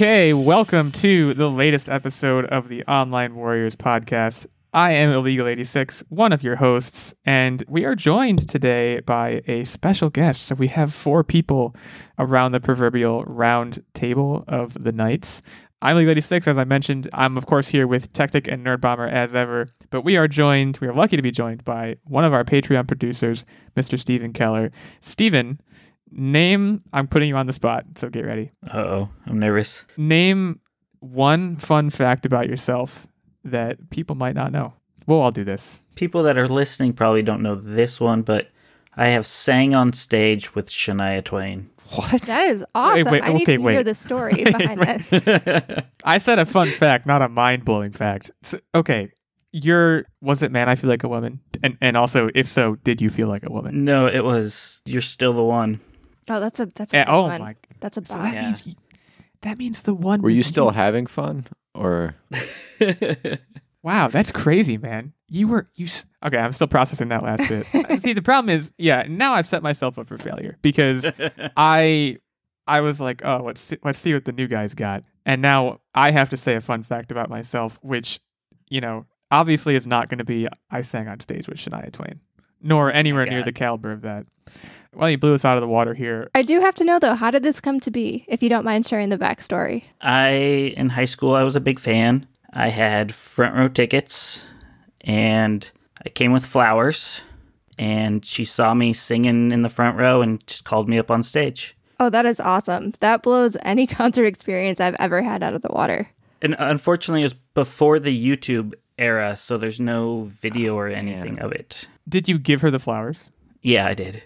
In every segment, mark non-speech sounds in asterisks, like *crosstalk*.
Okay, welcome to the latest episode of the Online Warriors podcast. I am Illegal86, one of your hosts, and we are joined today by a special guest. So we have four people around the proverbial round table of the Knights. I'm Illegal86, as I mentioned. I'm, of course, here with Tactic and Nerd Bomber as ever, but we are joined, we are lucky to be joined by one of our Patreon producers, Mr. Stephen Keller. Stephen, name, I'm putting you on the spot, so get ready. Uh oh, I'm nervous. Name one fun fact about yourself that people might not know. We'll all do this. People that are listening probably don't know this one, but I have sang on stage with Shania Twain. What? That is awesome. wait, I need okay, to wait. hear the story *laughs* behind this. I said a fun fact, not a mind blowing fact. So, okay, you're was it man? I feel like a woman, and and also if so, did you feel like a woman? No, it was You're Still the One. Oh, that's a that's a eh, good oh one. my! That's a So bop. that Yeah. means that means the one. Were you was still having fun, or *laughs* Wow, that's crazy, man. You were you. s- Okay, I'm still processing that last bit. *laughs* See, the problem is, yeah, now I've set myself up for failure because *laughs* I I was like, oh, let's see, let's see what the new guys got, and now I have to say a fun fact about myself, which you know obviously is not going to be I sang on stage with Shania Twain, nor oh anywhere near the caliber of that. Well, you blew us out of the water here. I do have to know though, how did this come to be? If you don't mind sharing the backstory. I, in high school, I was a big fan. I had front row tickets, and I came with flowers, and she saw me singing in the front row and just called me up on stage. Oh, that is awesome. That blows any *laughs* concert experience I've ever had out of the water. And uh, unfortunately, it was before the YouTube era, so there's no video or anything of it. Did you give her the flowers? Yeah, I did.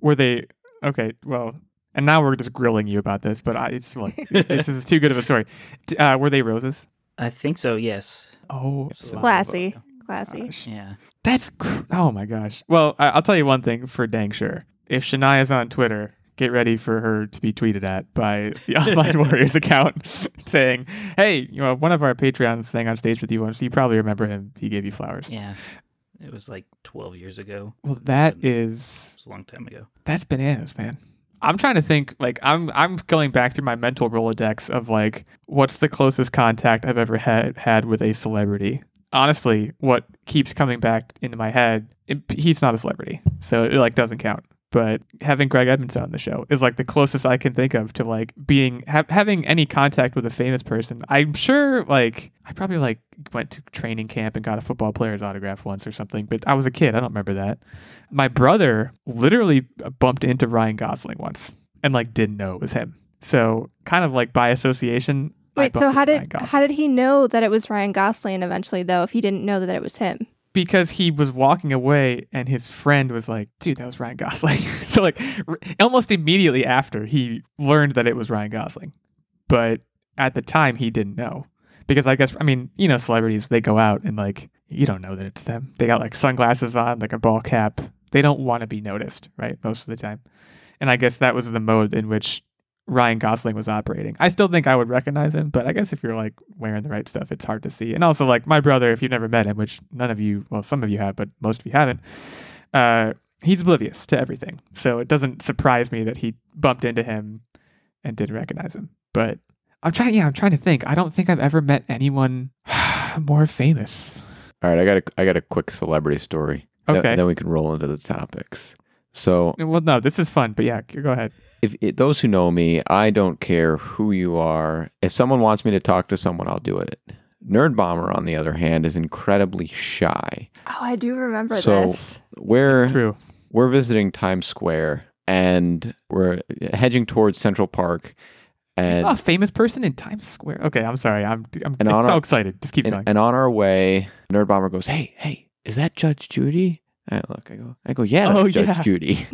Were they okay? Well, and now we're just grilling you about this, but I, it's like *laughs* this is too good of a story. Uh, were they roses? I think so, yes. Oh, It's a. Classy. Classy. gosh. Yeah. that's cr- oh my gosh. Well, I- I'll tell you one thing for dang sure. If Shania's on Twitter, get ready for her to be tweeted at by the *laughs* Online Warriors account *laughs* saying, "Hey, you know, one of our Patreons sang on stage with you once. You probably remember him. He gave you flowers." Yeah. It was like 12 years ago. Well, that is was a long time ago. That's bananas, man. I'm trying to think like I'm I'm going back through my mental Rolodex of like what's the closest contact I've ever had had with a celebrity. Honestly, what keeps coming back into my head, it, he's not a celebrity, so it like doesn't count. But having Greg Edmonds on the show is like the closest I can think of to like being ha- having any contact with a famous person. I'm sure like I probably like went to training camp and got a football player's autograph once or something, but I was a kid. I don't remember that my brother literally uh, bumped into Ryan Gosling once and like didn't know it was him. So kind of like by association. Wait, so how did how did he know that it was Ryan Gosling eventually though if he didn't know that it was him? Because he was walking away and his friend was like, "Dude, that was Ryan Gosling." *laughs* so like r- almost immediately after he learned that it was Ryan Gosling, but at the time he didn't know because I guess I mean you know celebrities they go out and like you don't know that it's them. They got like sunglasses on, like a ball cap. They don't want to be noticed, right? Most of the time, and I guess that was the mode in which Ryan Gosling was operating. I still think I would recognize him, but I guess if you're like wearing the right stuff, it's hard to see. And also, like my brother, if you've never met him, which none of you, well, some of you have, but most of you haven't, uh, he's oblivious to everything. So it doesn't surprise me that he bumped into him and didn't recognize him. But I'm trying, yeah, I'm trying to think. I don't think I've ever met anyone *sighs* more famous. all right? I got a I got a quick celebrity story. Th- Okay. then we can roll into the topics. So, Well, no, this is fun, but yeah, go ahead. if it, those who know me, I don't care who you are. If someone wants me to talk to someone, I'll do it. Nerd Bomber, on the other hand, is incredibly shy. Oh, I do remember So- this. We're It's true. we're visiting Times Square and we're hedging towards Central Park. And oh, a famous person in Times Square. Okay, I'm sorry. I'm I'm so our- excited. Just keep and, going. and on our way, Nerd Bomber goes, "Hey, hey, is that Judge Judy?" I look, I go, I go, "Yeah, that's Oh, Judge yeah. Judy." *laughs*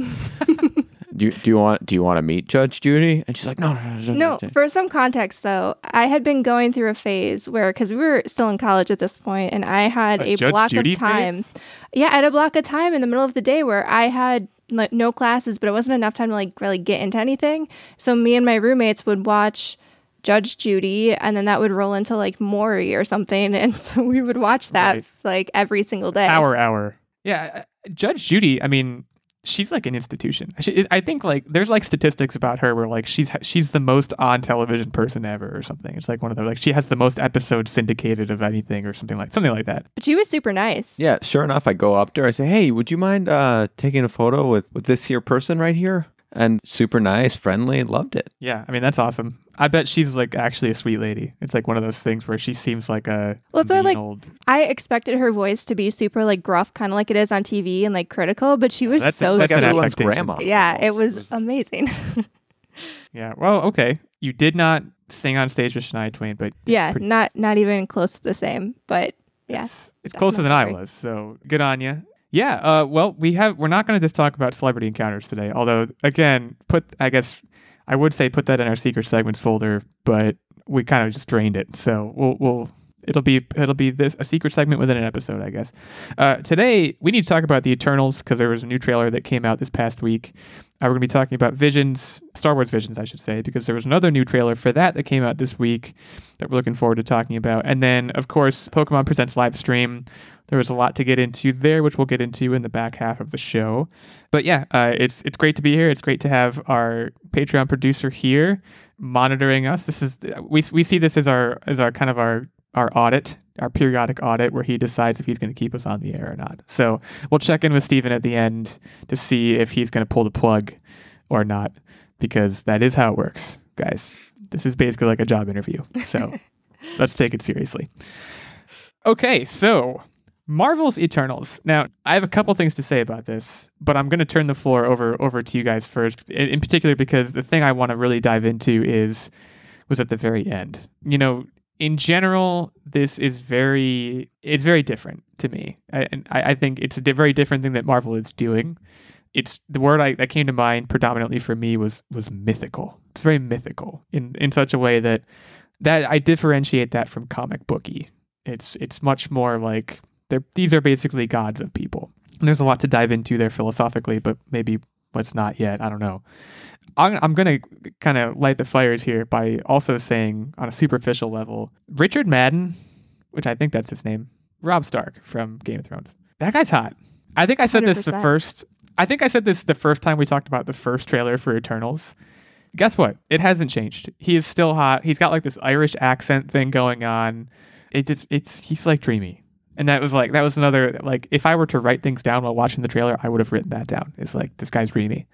*laughs* do you, do you want do you want to meet Judge Judy? And she's like, "No, no, no." no, No, no." for some context though, I had been going through a phase where because we were still in college at this point, and I had A a Judge block Judy of time. phase? Yeah, I had a block of time in the middle of the day where I had like no classes, but it wasn't enough time to like really get into anything. So me and my roommates would watch Judge Judy, and then that would roll into like Maury or something, *laughs* and so we would watch that Right. like every single day. Hour, hour. Yeah, uh, Judge Judy. I mean, she's like an institution. She, I think like there's like statistics about her where like she's she's the most on television person ever or something. It's like one of the like she has the most episodes syndicated of anything or something like something like that. But she was super nice. Yeah, sure enough, I go up to her. I say, "Hey, would you mind uh, taking a photo with with this here person right here?" And super nice, friendly, loved it. Yeah, I mean that's awesome. I bet she's like actually a sweet lady. It's like one of those things where she seems like a Well, it's sort mean like- old. I expected her voice to be super like gruff, kind of like it is on TV and like critical, but she was That's- so that's Like sweet. everyone's grandma. Yeah, it almost. was amazing. *laughs* Yeah. Well, okay. You did not sing on stage with Shania Twain, but yeah, pretty- not not even close to the same, but yeah. It's, it's closer than I was, so good on you. Yeah. Uh, well, we have. We're not going to just talk about celebrity encounters today. Although, again, put. I guess I would say put that in our secret segments folder, but we kind of just drained it. So we'll. we'll It'll be it'll be this a secret segment within an episode, I guess. Uh, today we need to talk about the Eternals because there was a new trailer that came out this past week. Uh, we're to be talking about Visions, Star Wars Visions, I should say, because there was another new trailer for that that came out this week that we're looking forward to talking about. And then, of course, Pokemon Presents live stream. There was a lot to get into there, which we'll get into in the back half of the show. But yeah, uh, it's it's great to be here. It's great to have our Patreon producer here monitoring us. This is we we see this as our as our kind of our our audit, our periodic audit, where he decides if he's going to keep us on the air or not. So we'll check in with Steven at the end to see if he's going to pull the plug or not, because that is how it works, guys. This is basically like a job interview. So *laughs* let's take it seriously. Okay, so Marvel's Eternals. Now, I have a couple things to say about this, but I'm going to turn the floor over over to you guys first, in, in particular because the thing I want to really dive into is was at the very end. You know, in general, this is very it's very different to me, I, and I, I think it's a very different thing that Marvel is doing. It's the word I, that came to mind predominantly for me was was mythical. It's very mythical in in such a way that that I differentiate that from comic booky. It's it's much more like these are basically gods of people. And there's a lot to dive into there philosophically, but maybe let's not yet. I don't know. I'm, I'm going to kind of light the fires here by also saying, on a superficial level, Richard Madden, which I think that's his name, Robb Stark from Game of Thrones. That guy's hot. I think I said this the first. I think I said this the first time we talked about the first trailer for Eternals. Guess what? It hasn't changed. He is still hot. He's got like this Irish accent thing going on. It just it's he's like dreamy. And that was like that was another like if I were to write things down while watching the trailer, I would have written that down. It's like this guy's dreamy.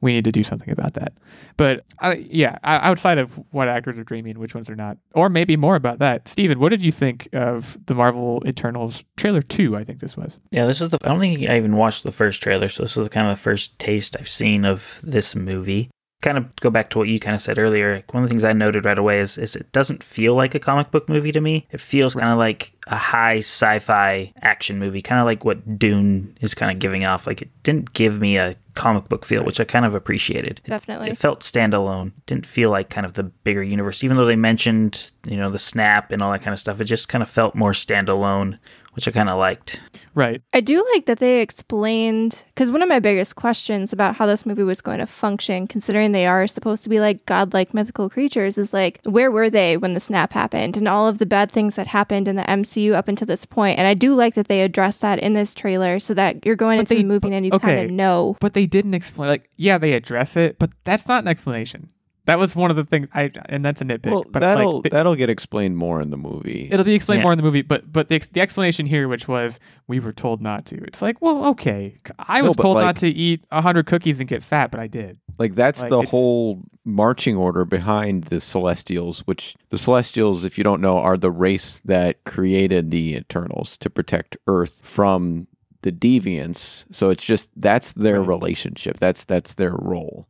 We need to do something about that. But yeah, outside of what actors are dreamy and which ones are not, or maybe more about that. Steven, what did you think of the Marvel Eternals trailer two? I think this was. Yeah, this is the. I don't think I even watched the first trailer, so this is kind of the first taste I've seen of this movie. Kind of go back to what you kind of said earlier. One of the things I noted right away is, is it doesn't feel like a comic book movie to me. It feels kind of like a high sci-fi action movie, kind of like what Dune is kind of giving off. Like it didn't give me a comic book feel, which I kind of appreciated. It- Definitely. It felt standalone. Didn't feel like kind of the bigger universe, even though they mentioned you know the snap and all that kind of stuff. It just kind of felt more standalone, which I kind of liked. Right. I do like that they explained because one of my biggest questions about how this movie was going to function, considering they are supposed to be like godlike mythical creatures, is like where were they when the snap happened and all of the bad things that happened in the MCU up until this point. And I do like that they addressed that in this trailer so that you're going But into they- the movie and you okay. kind of know. But they didn't explain. Like, yeah, they address it, but that's not an explanation. That was one of the things I, and that's a nitpick. Well, but that'll like, the- that'll get explained more in the movie. It'll be explained Yeah. more in the movie, but but the, the explanation here, which was we were told not to. It's like, well, okay, I was but told like- not to eat hundred cookies and get fat, but I did. Like that's Like, the whole marching order behind the Celestials, which the Celestials, if you don't know, are the race that created the Eternals to protect Earth from the deviants. So it's just that's their Right. relationship. That's that's their role.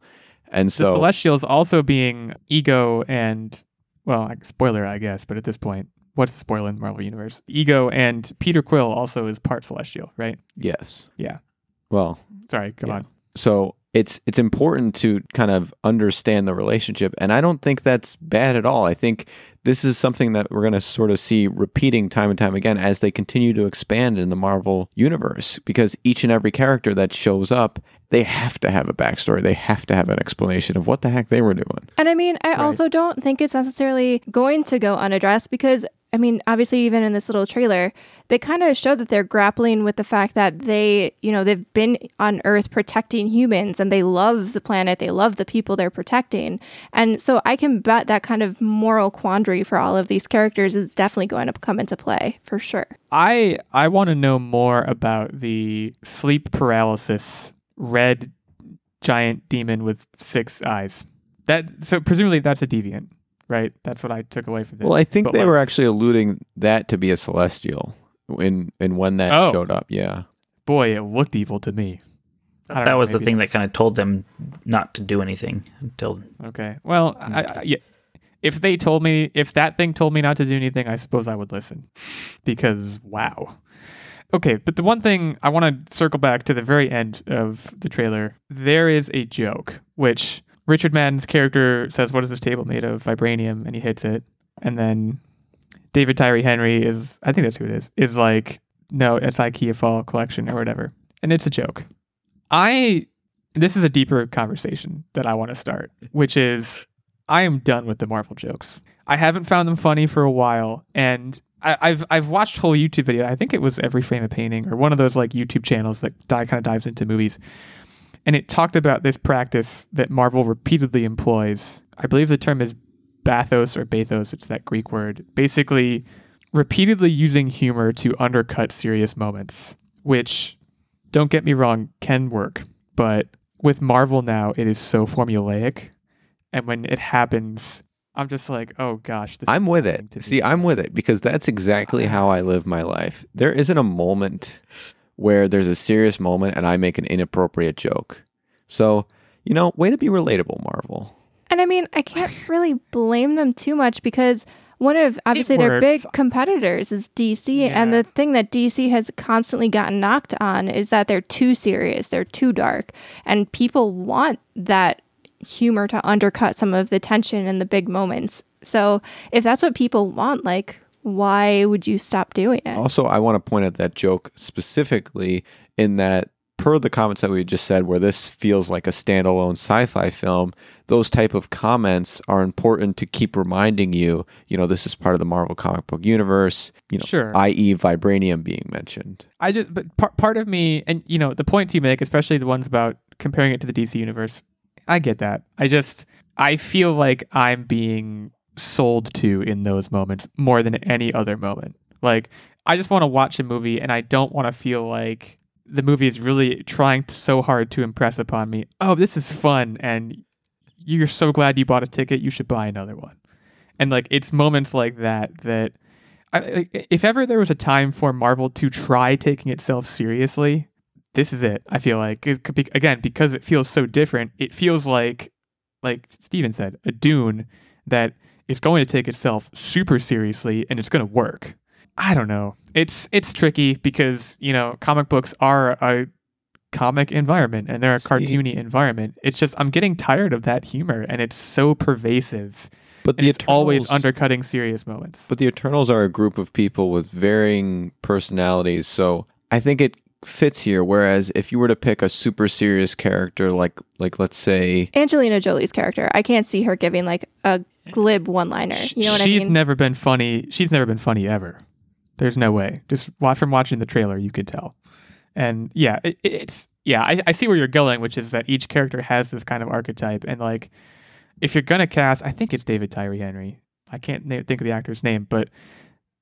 And The so Celestials also being Ego and well, like, spoiler, I guess, but at this point, what's the spoiler in the Marvel universe? Ego and Peter Quill also is part Celestial, right? yes. Yeah. Well, Sorry, come Yeah. on. so it's it's important to kind of understand the relationship and i don't think that's bad at all. I think this is something that we're going to sort of see repeating time and time again as they continue to expand in the marvel universe because each and every character that shows up they have to have a backstory. They have to have an explanation of what the heck they were doing. And I mean, I also don't think it's necessarily going to go unaddressed because I mean, obviously, even in this little trailer, they kind of show that they're grappling with the fact that they, you know, they've been on Earth protecting humans and they love the planet, they love the people they're protecting. And so I can bet that kind of moral quandary for all of these characters is definitely going to come into play for sure. I I want to know more about the sleep paralysis red giant demon with six eyes. That so presumably that's a deviant, right? That's what I took away from this. Well, I think But, they like, were actually alluding that to be a celestial in in when that Oh. showed up. Yeah. boy, it looked evil to me. That know, was the thing it that kind of told them not to do anything until Okay. Well, mm. I, I, yeah. If they told me, if that thing told me not to do anything, I suppose I would listen. Because wow. Okay, but the one thing I want to circle back to the very end of the trailer. There is a joke which Richard Madden's character says, "What is this table made of? Vibranium," and he hits it, and then David Tyree Henry is, I think that's who it is, is like, "No, it's IKEA Fall Collection or whatever," and it's a joke. I this is a deeper conversation that I want to start, which is I am done with the Marvel jokes. I haven't found them funny for a while, and I, I've I've watched whole YouTube video. I think it was Every Frame of Painting or one of those like YouTube channels that kind of dives into movies, and it talked about this practice that Marvel repeatedly employs. I believe the term is bathos or bathos. It's that Greek word. Basically, repeatedly using humor to undercut serious moments, which don't get me wrong, can work. But with Marvel now, it is so formulaic. And when it happens, I'm just like, oh gosh. This I'm with it. See, I'm with it because that's exactly *laughs* how I live my life. There isn't a moment where there's a serious moment and I make an inappropriate joke. So, you know, way to be relatable, Marvel. And I mean, I can't *laughs* really blame them too much because one of obviously their big competitors is DC, and the thing that DC has constantly gotten knocked on is that they're too serious, they're too dark, and people want that humor to undercut some of the tension and the big moments. So if that's what people want, like, why would you stop doing it? Also, I want to point out that joke specifically in that per the comments that we just said where this feels like a standalone sci-fi film, those type of comments are important to keep reminding you, you know, this is part of the Marvel comic book universe, you know, Sure. i.e. vibranium being mentioned. I just, but part, part of me, and you know, the points you make, especially the ones about comparing it to the DC universe, I get that. I just, I feel like I'm being sold to in those moments more than any other moment. Like, I just want to watch a movie and I don't want to feel like the movie is really trying so hard to impress upon me. Oh, this is fun. And you're so glad you bought a ticket. You should buy another one. And like, it's moments like that that I, if ever there was a time for Marvel to try taking itself seriously, this is it. I feel like It could be- again because it feels so different. It feels like, like Steven said, a Dune that is going to take itself super seriously and it's going to work. I don't know. It's it's tricky because you know comic books are a comic environment and they're a See- cartoony environment. It's just I'm getting tired of that humor and it's so pervasive But the it's always undercutting serious moments. But the Eternals are a group of people with varying personalities, so I think it fits here. Whereas if you were to pick a super serious character, like like let's say, Angelina Jolie's character, I can't see her giving like a glib one liner. You know what she's I mean? She's never been funny. She's never been funny ever. There's no way. Just wa- from watching the trailer, you could tell. And yeah, it, it's yeah. I, I see where you're going, which is that each character has this kind of archetype, and like if you're gonna cast, I think it's David Tyree Henry. I can't na- think of the actor's name, but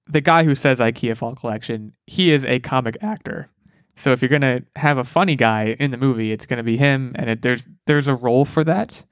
the guy who says IKEA Fall Collection, he is a comic actor. So if you're gonna have a funny guy in the movie, it's gonna be him, and it, there's there's a role for that.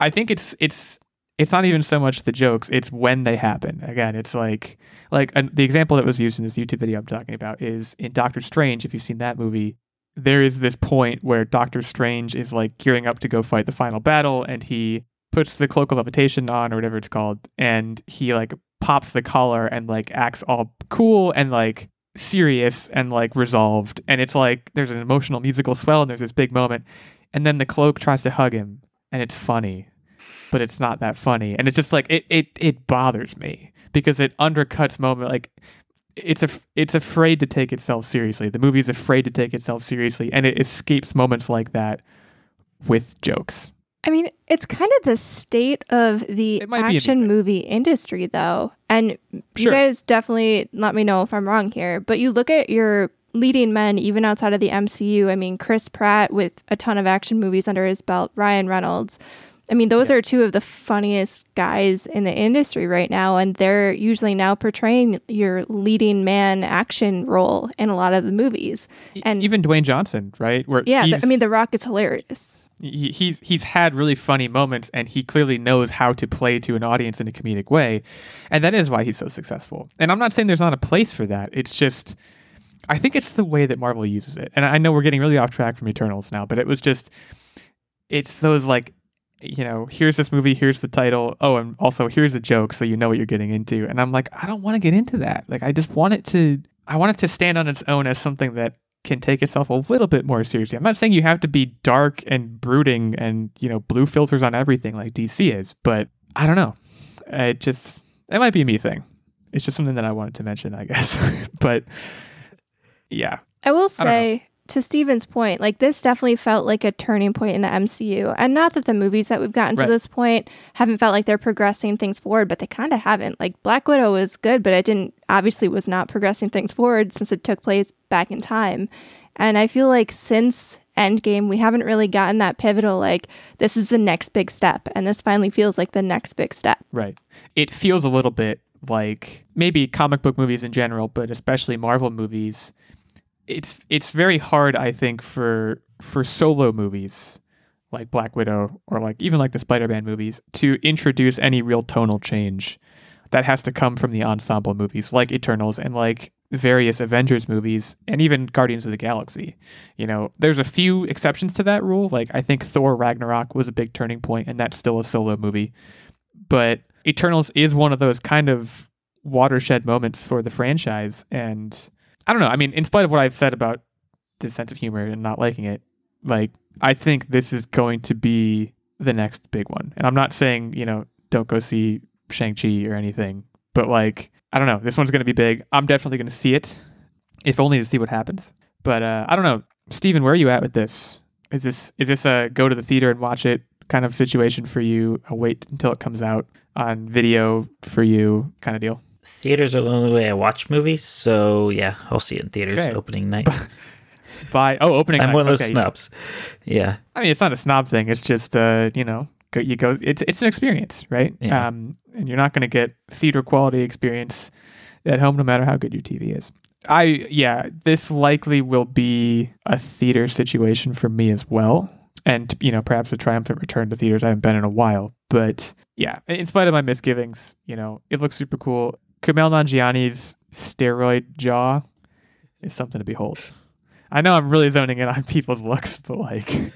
I think it's it's it's not even so much the jokes; it's when they happen. Again, it's like like the example that was used in this YouTube video I'm talking about is in Doctor Strange. If you've seen that movie, there is this point where Doctor Strange is like gearing up to go fight the final battle, and he puts the cloak of levitation on or whatever it's called, and he like pops the collar and like acts all cool and like serious and like resolved and it's like there's an emotional musical swell and there's this big moment and then the cloak tries to hug him and it's funny but it's not that funny and it's just like it it, it bothers me because it undercuts moment like it's a it's afraid to take itself seriously. The movie's afraid to take itself seriously and it escapes moments like that with jokes I mean, it's kind of the state of the It might be action movie industry, though. And you guys definitely let me know if I'm wrong here. But you look at your leading men, even outside of the MCU. I mean, Chris Pratt with a ton of action movies under his belt, Ryan Reynolds. I mean, those are two of the funniest guys in the industry right now. And they're usually now portraying your leading man action role in a lot of the movies. And Even Dwayne Johnson, right? Where yeah, I mean, The Rock is hilarious. He, he's he's had really funny moments and he clearly knows how to play to an audience in a comedic way. And that is why he's so successful. And i'm not saying there's not a place for that. It's just i think it's the way that marvel uses it. And i know we're getting really off track from eternals now but it was just it's those like you know here's this movie here's the title. Oh and also here's a joke so you know what you're getting into. And i'm like i don't want to get into that. Like i just want it to i want it to stand on its own as something that can take itself a little bit more seriously. I'm not saying you have to be dark and brooding and, you know, blue filters on everything like DC is, but I don't know. It just, it might be a me thing. It's just something that I wanted to mention, I guess. *laughs* but yeah, I will say to Steven's point, like this definitely felt like a turning point in the MCU. And not that the movies that we've gotten Right. to this point haven't felt like they're progressing things forward, but they kind of haven't. Like Black Widow was good, but it didn't obviously was not progressing things forward since it took place back in time. And I feel like since Endgame, we haven't really gotten that pivotal like this is the next big step, and this finally feels like the next big step. right. It feels a little bit like maybe comic book movies in general, but especially Marvel movies. It's it's very hard, I think, for for solo movies like Black Widow or like even like the Spider-Man movies to introduce any real tonal change. That has to come from the ensemble movies like Eternals and like various Avengers movies and even Guardians of the Galaxy. You know, there's a few exceptions to that rule. Like I think Thor Ragnarok was a big turning point and that's still a solo movie. But Eternals is one of those kind of watershed moments for the franchise and I don't know. I mean, in spite of what I've said about the sense of humor and not liking it, like I think this is going to be the next big one. And I'm not saying, you know, don't go see Shang-Chi or anything, but like I don't know, this one's going to be big. I'm definitely going to see it if only to see what happens. But uh I don't know. Steven, where are you at with this? Is this is this a go to the theater and watch it kind of situation for you, a wait until it comes out on video for you kind of deal? Theaters are the only way I watch movies, so yeah, I'll see it in theaters opening night. By oh, opening I'm night. one of those Okay, snubs. Yeah. I mean, it's not a snob thing. It's just, uh, you know, you go. It's it's an experience, right? Yeah. Um, and you're not going to get theater quality experience at home, no matter how good your TV is. I yeah, this likely will be a theater situation for me as well, and you know, perhaps a triumphant return to theaters. I haven't been in a while, but yeah, in spite of my misgivings, you know, it looks super cool. Kumail Nanjiani's steroid jaw is something to behold. I know I'm really zoning in on *laughs* people's looks, but like,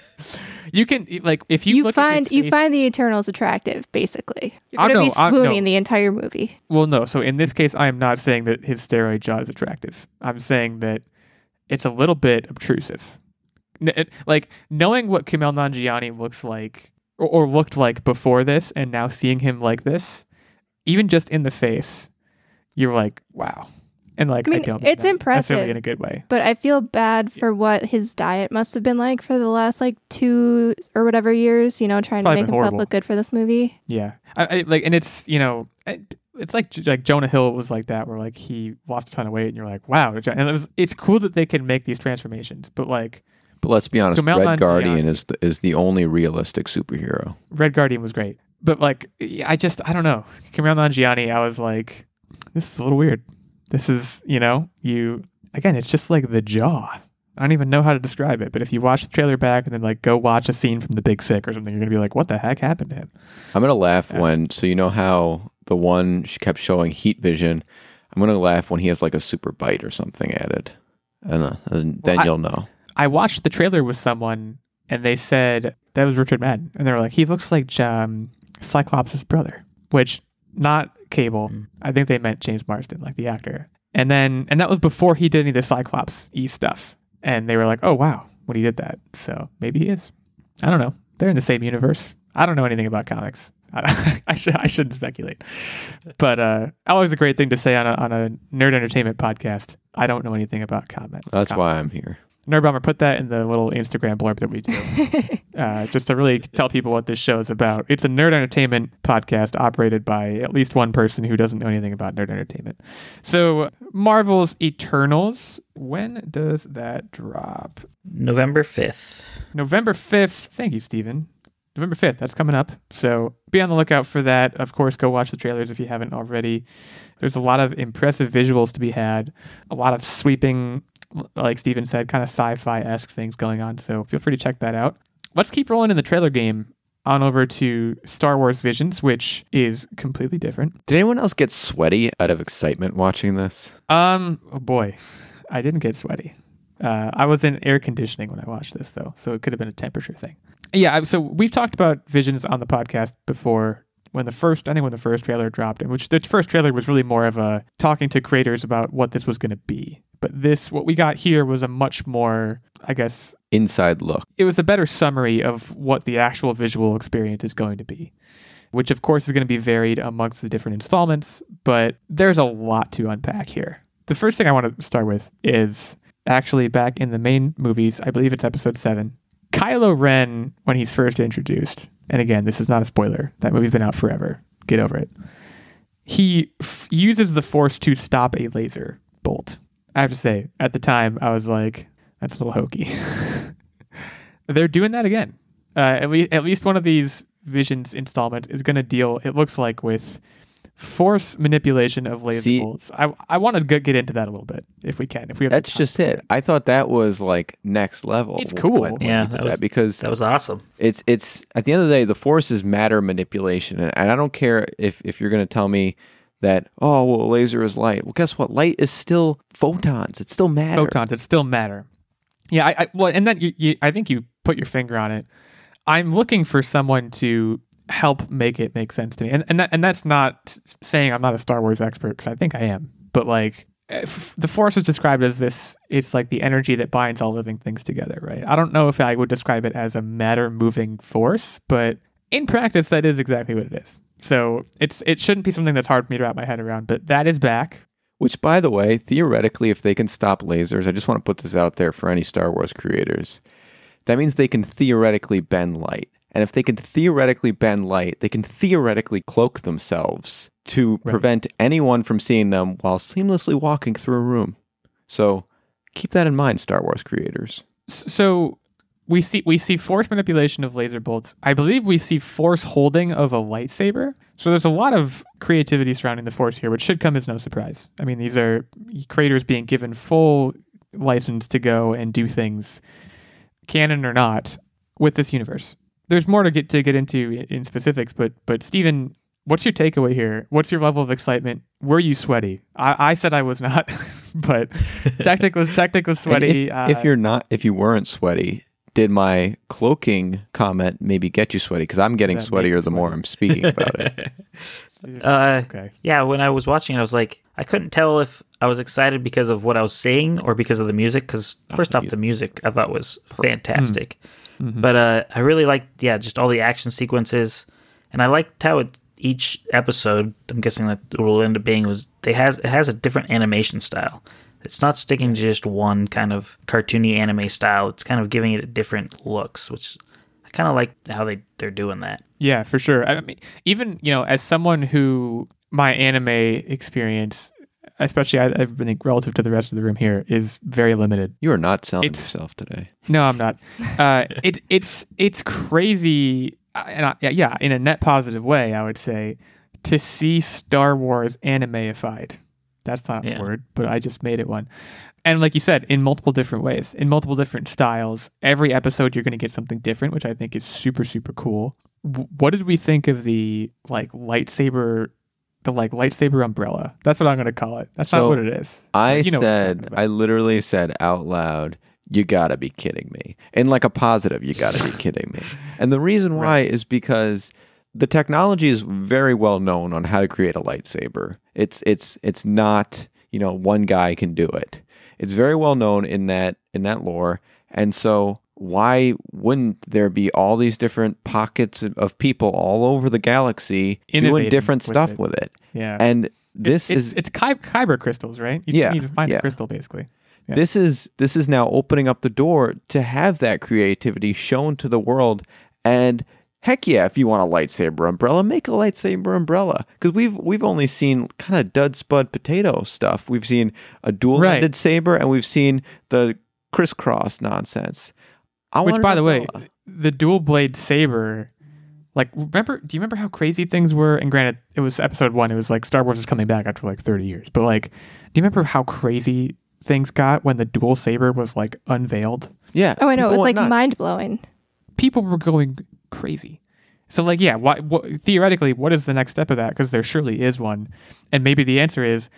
you can like if you, You, look find you face- find the Eternals attractive, basically. You're oh, gonna be know, no. swooning the entire movie. Well, no. So in this case, I am not saying that his steroid jaw is attractive. I'm saying that it's a little bit obtrusive. N- it- like knowing what Kumail Nanjiani looks like or, or looked like before this, and now seeing him like this, even just in the face, you're like, wow. And like, I mean, don't it's that impressive. necessarily in a good way. But I feel bad for what his diet must have been like for the last like two or whatever years. You know, trying Probably to make himself horrible. look good for this movie. Yeah, I, I like, and it's you know, it- it's like like Jonah Hill was like that, where like he lost a ton of weight, and you're like, wow. And it was it's cool that they can make these transformations, but like But let's be honest, Kumail Red Nanjiani- Guardian is the, is the only realistic superhero. Red Guardian was great, but like I just I don't know, Kumail Nanjiani, I was like, this is a little weird. This is you know you again, it's just like the jaw. I don't even know how to describe it, but if you watch the trailer back and then like go watch a scene from The Big Sick or something, you're gonna be like, what the heck happened to him? I'm gonna laugh Yeah. when so you know how the one she kept showing heat vision. I'm gonna laugh when he has like a super bite or something added, and, uh, and then Well, I- you'll know. I watched the trailer with someone and they said that was Richard Madden. And they were like, he looks like um, Cyclops' brother, which not Cable. Mm. I think they meant James Marsden, like the actor. And then, and that was before he did any of the Cyclops E stuff. And they were like, oh, wow, when he did that. So maybe he is. I don't know. They're in the same universe. I don't know anything about comics. I, *laughs* I, should, I shouldn't speculate. But uh, always a great thing to say on a, on a nerd entertainment podcast. I don't know anything about comic. That's why. I'm here. Nerd Bomber, put that in the little Instagram blurb that we do, *laughs* uh, just to really tell people what this show is about. It's a nerd entertainment podcast operated by at least one person who doesn't know anything about nerd entertainment. So, Marvel's Eternals. When does that drop? November 5th. November 5th. Thank you, Steven. November 5th. That's coming up. So be on the lookout for that. Of course, go watch the trailers if you haven't already. There's a lot of impressive visuals to be had, a lot of sweeping, like Steven said, kind of sci fi esque things going on. So feel free to check that out. Let's keep rolling in the trailer game on over to Star Wars Visions, which is completely different. Did anyone else get sweaty out of excitement watching this? Um, oh boy, I didn't get sweaty. Uh, I was in air conditioning when I watched this, though, so it could have been a temperature thing. Yeah, so we've talked about Visions on the podcast before. When the first, I think when the first trailer dropped, and which the first trailer was really more of a talking to creators about what this was going to be. But this, what we got here, was a much more, I guess, Inside look. it was a better summary of what the actual visual experience is going to be, which of course is going to be varied amongst the different installments, but there's a lot to unpack here. The first thing I want to start with is actually back in the main movies, I believe it's episode 7. Kylo Ren when he's first introduced. And again, this is not a spoiler. That movie's been out forever. Get over it. He f- uses the force to stop a laser bolt. I have to say, at the time, I was like, that's a little hokey. *laughs* They're doing that again. Uh, at, least, at least one of these Visions installment is going to deal, it looks like, with force manipulation of laser See- bolts. I, I want to get into that a little bit, if we can. If we have That's just for it. I thought that was like next level. It's cool. when- when Yeah, you did that because That was awesome. it's it's at the end of the day the force is matter manipulation and, and i don't care if if you're going to tell me that oh well laser is light. Well guess what? Light is still photons. It's still matter. Photons it still matter. Yeah i, I well and then you, you i think you put your finger on it. I'm looking for someone to help make it make sense to me. And and, that, and that's not saying i'm not a star wars expert because i think i am. But like eh, if the force is described as this it's like the energy that binds all living things together right? I don't know if i would describe it as a matter moving force but in practice that is exactly what it is so it's it shouldn't be something that's hard for me to wrap my head around but that is back. Which by the way theoretically if they can stop lasers i just want to put this out there for any star wars creators that means they can theoretically bend light. And if they can theoretically bend light they can theoretically cloak themselves to prevent anyone from seeing them while seamlessly walking through a room. So keep that in mind star wars creators. So we see we see force manipulation of laser bolts. I believe we see force holding of a lightsaber. So there's a lot of creativity surrounding the force here, which should come as no surprise. I mean, these are creators being given full license to go and do things, canon or not, with this universe. There's more to get to get into in specifics, but but Stephen, what's your takeaway here? What's your level of excitement? Were you sweaty? I, I said I was not, *laughs* but *laughs* Tactic was Tactic was sweaty. If, uh, if you're not, if you weren't sweaty, did my cloaking comment maybe get you sweaty? Because I'm getting That sweatier me the more. I'm speaking about it. *laughs* Uh, okay. Yeah, when I was watching, it, I was like, I couldn't tell if I was excited because of what I was seeing or because of the music. Because first off, the music I thought was fantastic, but uh, I really liked, yeah, just all the action sequences, and I liked how it, each episode. I'm guessing that it will end up being was they has it has a different animation style. It's not sticking to just one kind of cartoony anime style. It's kind of giving it different looks, which I kind of like how they they're doing that. Yeah, for sure. I mean, even you know, as someone who my anime experience, especially I, I think relative to the rest of the room here, is very limited. You are not selling It's- yourself today. No, I'm not. *laughs* Uh, it it's it's crazy, uh, and I, yeah, in a net positive way, I would say, to see Star Wars animeified. That's not Yeah. a word, but I just made it one. And like you said, in multiple different ways, in multiple different styles. Every episode, you're going to get something different, which I think is super super cool. W- what did we think of the like lightsaber? The like lightsaber umbrella. That's what I'm going to call it. That's not what it is. I You know said. I literally said out loud, you gotta be kidding me. In like a positive, you gotta be *laughs* kidding me. And the reason why is because the technology is very well known on how to create a lightsaber. It's it's it's not, you know, one guy can do it. It's very well known in that in that lore. And so why wouldn't there be all these different pockets of- people all over the galaxy doing different with stuff it. with it? Yeah. And this it's, is it's Ky- kyber crystals, right? You Yeah, need to find yeah. a crystal, basically. This is this is now opening up the door to have that creativity shown to the world and heck yeah, if you want a lightsaber umbrella, make a lightsaber umbrella. Because we've we've only seen kind of dud spud potato stuff. We've seen a dual ended Right. saber and we've seen the crisscross nonsense. I Which, by the way, the dual blade saber. Like, remember? Do you remember how crazy things were? And granted, it was episode one. It was like Star Wars was coming back after like thirty years. But like, do you remember how crazy things got when the dual saber was like unveiled? yeah. Oh, I know. It was like mind blowing. People were going crazy. So like, yeah. Why? What, theoretically, what is the next step of that? Because there surely is one, and maybe the answer is.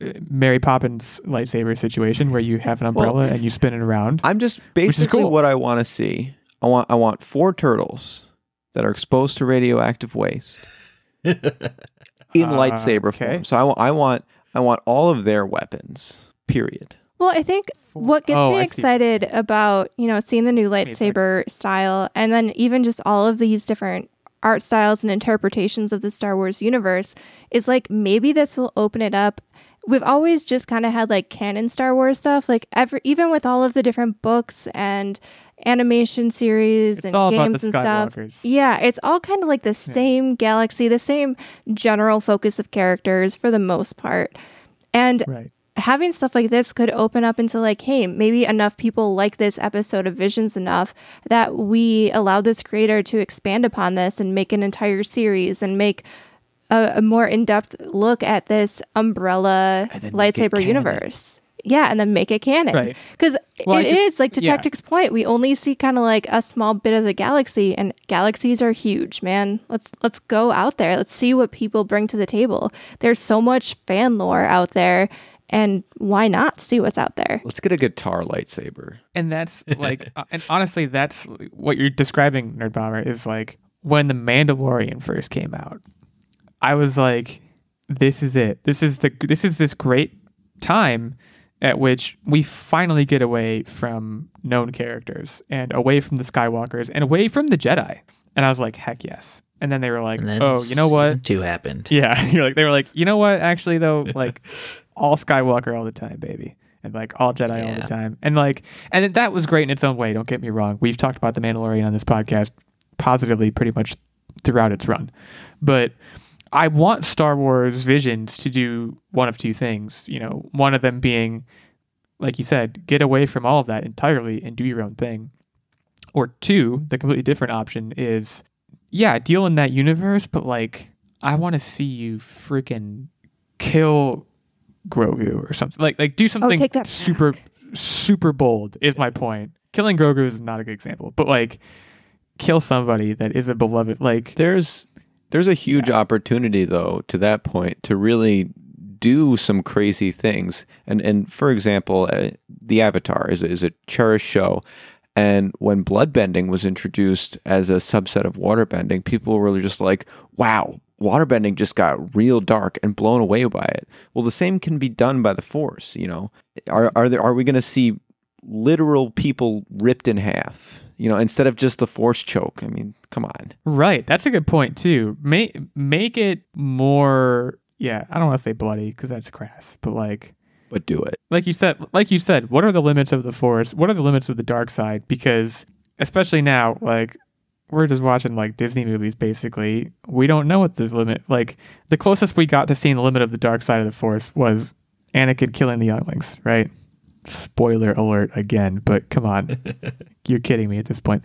uh, Mary Poppins lightsaber situation where you have an Well, umbrella and you spin it around. I'm just is basically cool. what I want to see. I want I want four turtles that are exposed to radioactive waste *laughs* in Uh, lightsaber okay. form. So I want I want I want all of their weapons. Period. Well, I think what gets Oh, me I see. excited about, you know, seeing the new me a sec. lightsaber style and then even just all of these different art styles and interpretations of the Star Wars universe is like maybe this will open it up. We've always just kind of had like canon Star Wars stuff, like every even with all of the different books and animation series It's and games and stuff. Yeah, it's all kind of like the same galaxy, the same general focus of characters for the most part. And Right. Having stuff like this could open up into like, hey, maybe enough people like this episode of Visions enough that we allow this creator to expand upon this and make an entire series and make a, a more in-depth look at this umbrella And then make it lightsaber universe. Yeah, and then make it canon. Right. Because Well, it is just- like to yeah. Tactic's point, we only see kind of like a small bit of the galaxy, and galaxies are huge, man. Let's let's go out there. Let's see what people bring to the table. There's so much fan lore out there, and why not see what's out there? Let's get a guitar lightsaber. and that's *laughs* like uh, and honestly that's what you're describing nerd bomber is like when the mandalorian first came out i was like this is it this is the this is this great time at which we finally get away from known characters and away from the skywalkers and away from the jedi and i was like heck yes and then they were like oh you know what Two happened. yeah, *laughs* you're like they were like, you know what? Actually, though, like *laughs* all Skywalker all the time, baby, and like all Jedi all the time, and like, and that was great in its own way. Don't get me wrong. We've talked about the Mandalorian on this podcast positively, pretty much throughout its run, but I want Star Wars Visions to do one of two things. You know, one of them being, like you said, get away from all of that entirely and do your own thing. Or two, the completely different option is, yeah, deal in that universe, but like, I want to see you freaking kill Grogu or something. Like, like do something take that super, super bold. Is my point. Killing Grogu is not a good example, but like, kill somebody that is a beloved. Like, There's there's a huge opportunity though to that point to really do some crazy things. And and for example, uh, the Avatar is a, is a cherished show. And when bloodbending was introduced as a subset of waterbending, people were just like, "Wow, waterbending just got real dark and blown away by it." Well, the same can be done by the Force. You know, are are there are we going to see literal people ripped in half? You know, instead of just the Force choke. I mean, come on. Right. That's a good point too. Make make it more. Yeah, I don't want to say bloody because that's crass, but like But do it. like you said, like you said, what are the limits of the force? What are the limits of the dark side? Because especially now, like we're just watching like Disney movies. Basically, we don't know what the limit. Like the closest we got to seeing the limit of the dark side of the force was Anakin killing the younglings. Right. Spoiler alert again, but come on, *laughs* you're kidding me at this point.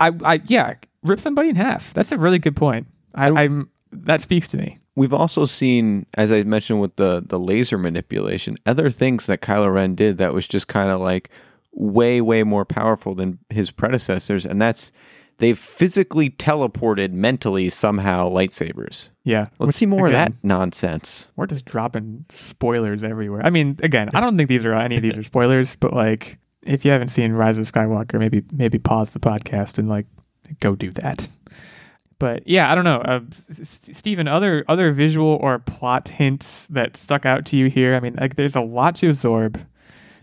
I, I, yeah, rip somebody in half. That's a really good point. I, I'm that speaks to me. We've also seen, as I mentioned with the the laser manipulation, other things that Kylo Ren did that was just kind of like way, way more powerful than his predecessors, and that's they've physically teleported mentally somehow lightsabers. Yeah, Let's which, see more again, of that nonsense. We're just dropping spoilers everywhere. I mean, again, I don't think these are any of these are spoilers, but like, if you haven't seen Rise of Skywalker, maybe maybe pause the podcast and like go do that. But yeah, I don't know, uh, S- Stephen. Other other visual or plot hints that stuck out to you here. I mean, like, there's a lot to absorb.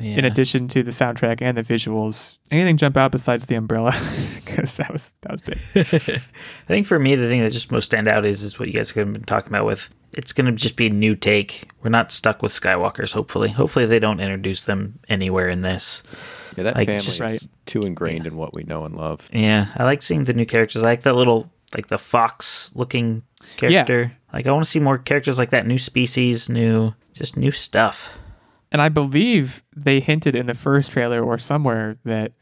In addition to the soundtrack and the visuals. Anything jump out besides the umbrella? *laughs* Because that was that was big. *laughs* I think for me, the thing that just most stand out is is what you guys have been talking about with it's going to just be a new take. We're not stuck with Skywalkers. Hopefully, hopefully they don't introduce them anywhere in this. Yeah, that Like, family just- is Right. too ingrained in what we know and love. Yeah, I like seeing the new characters. I like that little like the fox looking character. Like I want to see more characters like that. New species, new just new stuff. And I believe they hinted in the first trailer or somewhere that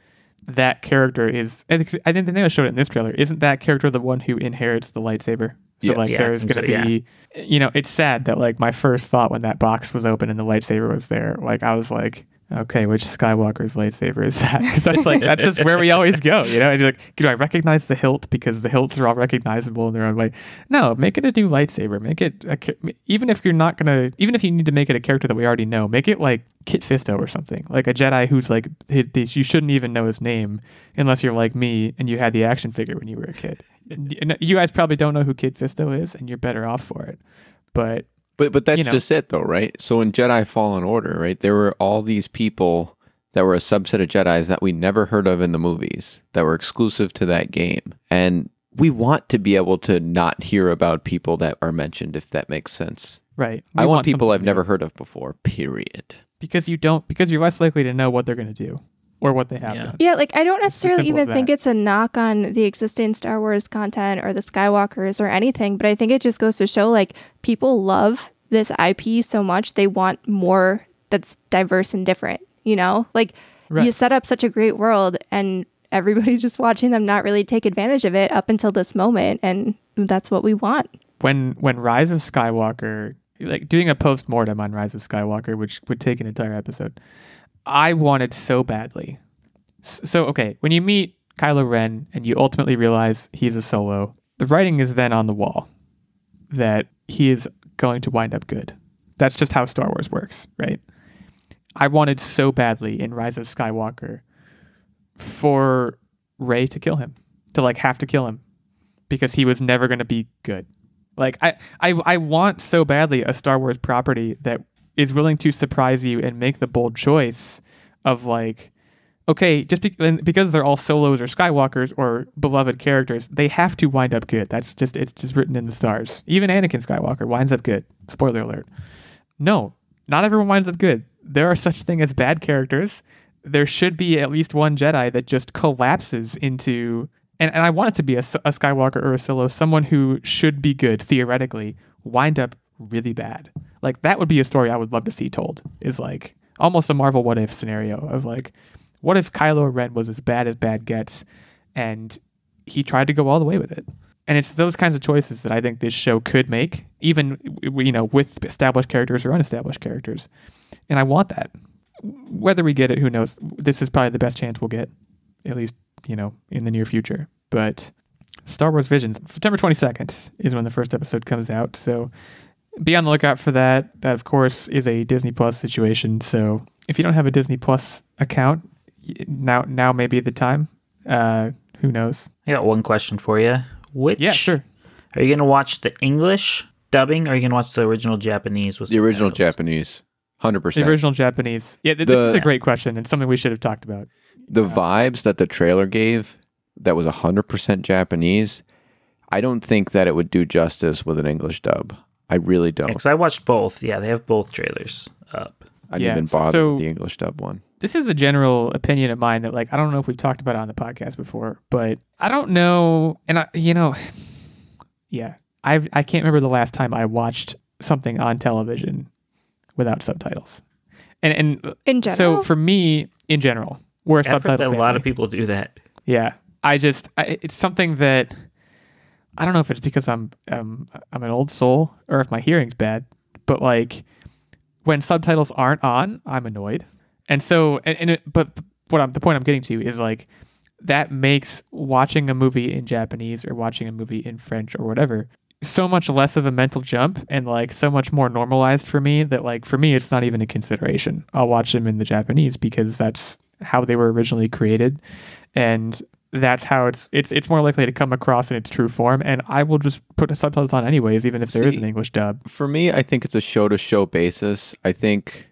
that character is. I think I think they may have showed it in this trailer. Isn't that character the one who inherits the lightsaber? So Yeah. like Yeah, I there's gonna so, be, you know, it's sad that like my first thought when that box was open and the lightsaber was there, like I was like, okay, which Skywalker's lightsaber is that? *laughs* Because that's like that's just where we always go, you know. And you're like, do I recognize the hilt because the hilts are all recognizable in their own way? No, make it a new lightsaber. Make it a, even if you're not gonna, even if you need to make it a character that we already know, make it like Kit Fisto or something, like a Jedi who's like he- he- you shouldn't even know his name unless you're like me and you had the action figure when you were a kid. You guys probably don't know who Kit Fisto is, and you're better off for it. But But but that's You know. just it though, right? So in Jedi Fallen Order, right, there were all these people that were a subset of Jedi's that we never heard of in the movies that were exclusive to that game. And we want to be able to not hear about people that are mentioned if that makes sense. right, I we want people I've never heard of before, period. because you don't because you're less likely to know what they're going to do or what they have Yeah. done. Yeah, like I don't necessarily even think it's a knock on the existing Star Wars content or the Skywalkers or anything, but I think it just goes to show like people love this IP so much they want more that's diverse and different, you know? Like you set up such a great world and everybody's *laughs* just watching them not really take advantage of it up until this moment and that's what we want. when when Rise of Skywalker, like doing a post mortem on Rise of Skywalker, which would take an entire episode, I wanted so badly. So okay, when you meet Kylo Ren and you ultimately realize he's a Solo, the writing is then on the wall that he is going to wind up good. That's just how Star Wars works, right? I wanted so badly in Rise of Skywalker for Rey to kill him, to like have to kill him because he was never going to be good. Like I, I I want so badly a Star Wars property that is willing to surprise you and make the bold choice of like okay, just be- because they're all solos or Skywalkers or beloved characters, they have to wind up good. That's just it's just written in the stars. Even Anakin Skywalker winds up good. Spoiler alert. No, not everyone winds up good. There are such thing as bad characters. There should be at least one Jedi that just collapses into and, and I want it to be a Skywalker or a Solo, someone who should be good theoretically, wind up really bad. Like that would be a story I would love to see told. Is like almost a Marvel what if scenario of like, what if Kylo Ren was as bad as bad gets, and he tried to go all the way with it. And it's those kinds of choices that I think this show could make, even you know, with established characters or unestablished characters. And I want that. Whether we get it, who knows? This is probably the best chance we'll get, at least you know, in the near future. But Star Wars Visions, September 22nd is when the first episode comes out. So be on the lookout for that. That, of course, is a Disney Plus situation. So if you don't have a Disney Plus account, now now may be the time. Uh, who knows? I got one question for you. Which Yeah, sure. Are you gonna watch the English dubbing or are you gonna watch the original Japanese with The original subtitles? Japanese. 100%. The original Japanese. Yeah, th- this is a great question and something we should have talked about. the vibes that the trailer gave that was 100% Japanese, I don't think that it would do justice with an English dub. I really don't. Because I watched both. Yeah, they have both trailers up. I didn't Yeah, even bother so- with the English dub one. this is a general opinion of mine that like I don't know if we've talked about it on the podcast before, but I don't know and I you know *sighs* yeah, I I can't remember the last time I watched something on television without subtitles. And and In general, so for me in general, we're a I've subtitle a lot of people do that. Yeah, I just I, it's something that I don't know if it's because I'm um I'm an old soul or if my hearing's bad, but like when subtitles aren't on, I'm annoyed, and so and, and it, but what I'm the point I'm getting to is like that makes watching a movie in Japanese or watching a movie in French or whatever so much less of a mental jump and like so much more normalized for me that like for me it's not even a consideration. I'll watch them in the Japanese because that's how they were originally created and that's how it's it's it's more likely to come across in its true form and I will just put subtitles on anyways even if there is See- an English dub. For me, I think it's a show to show basis. I think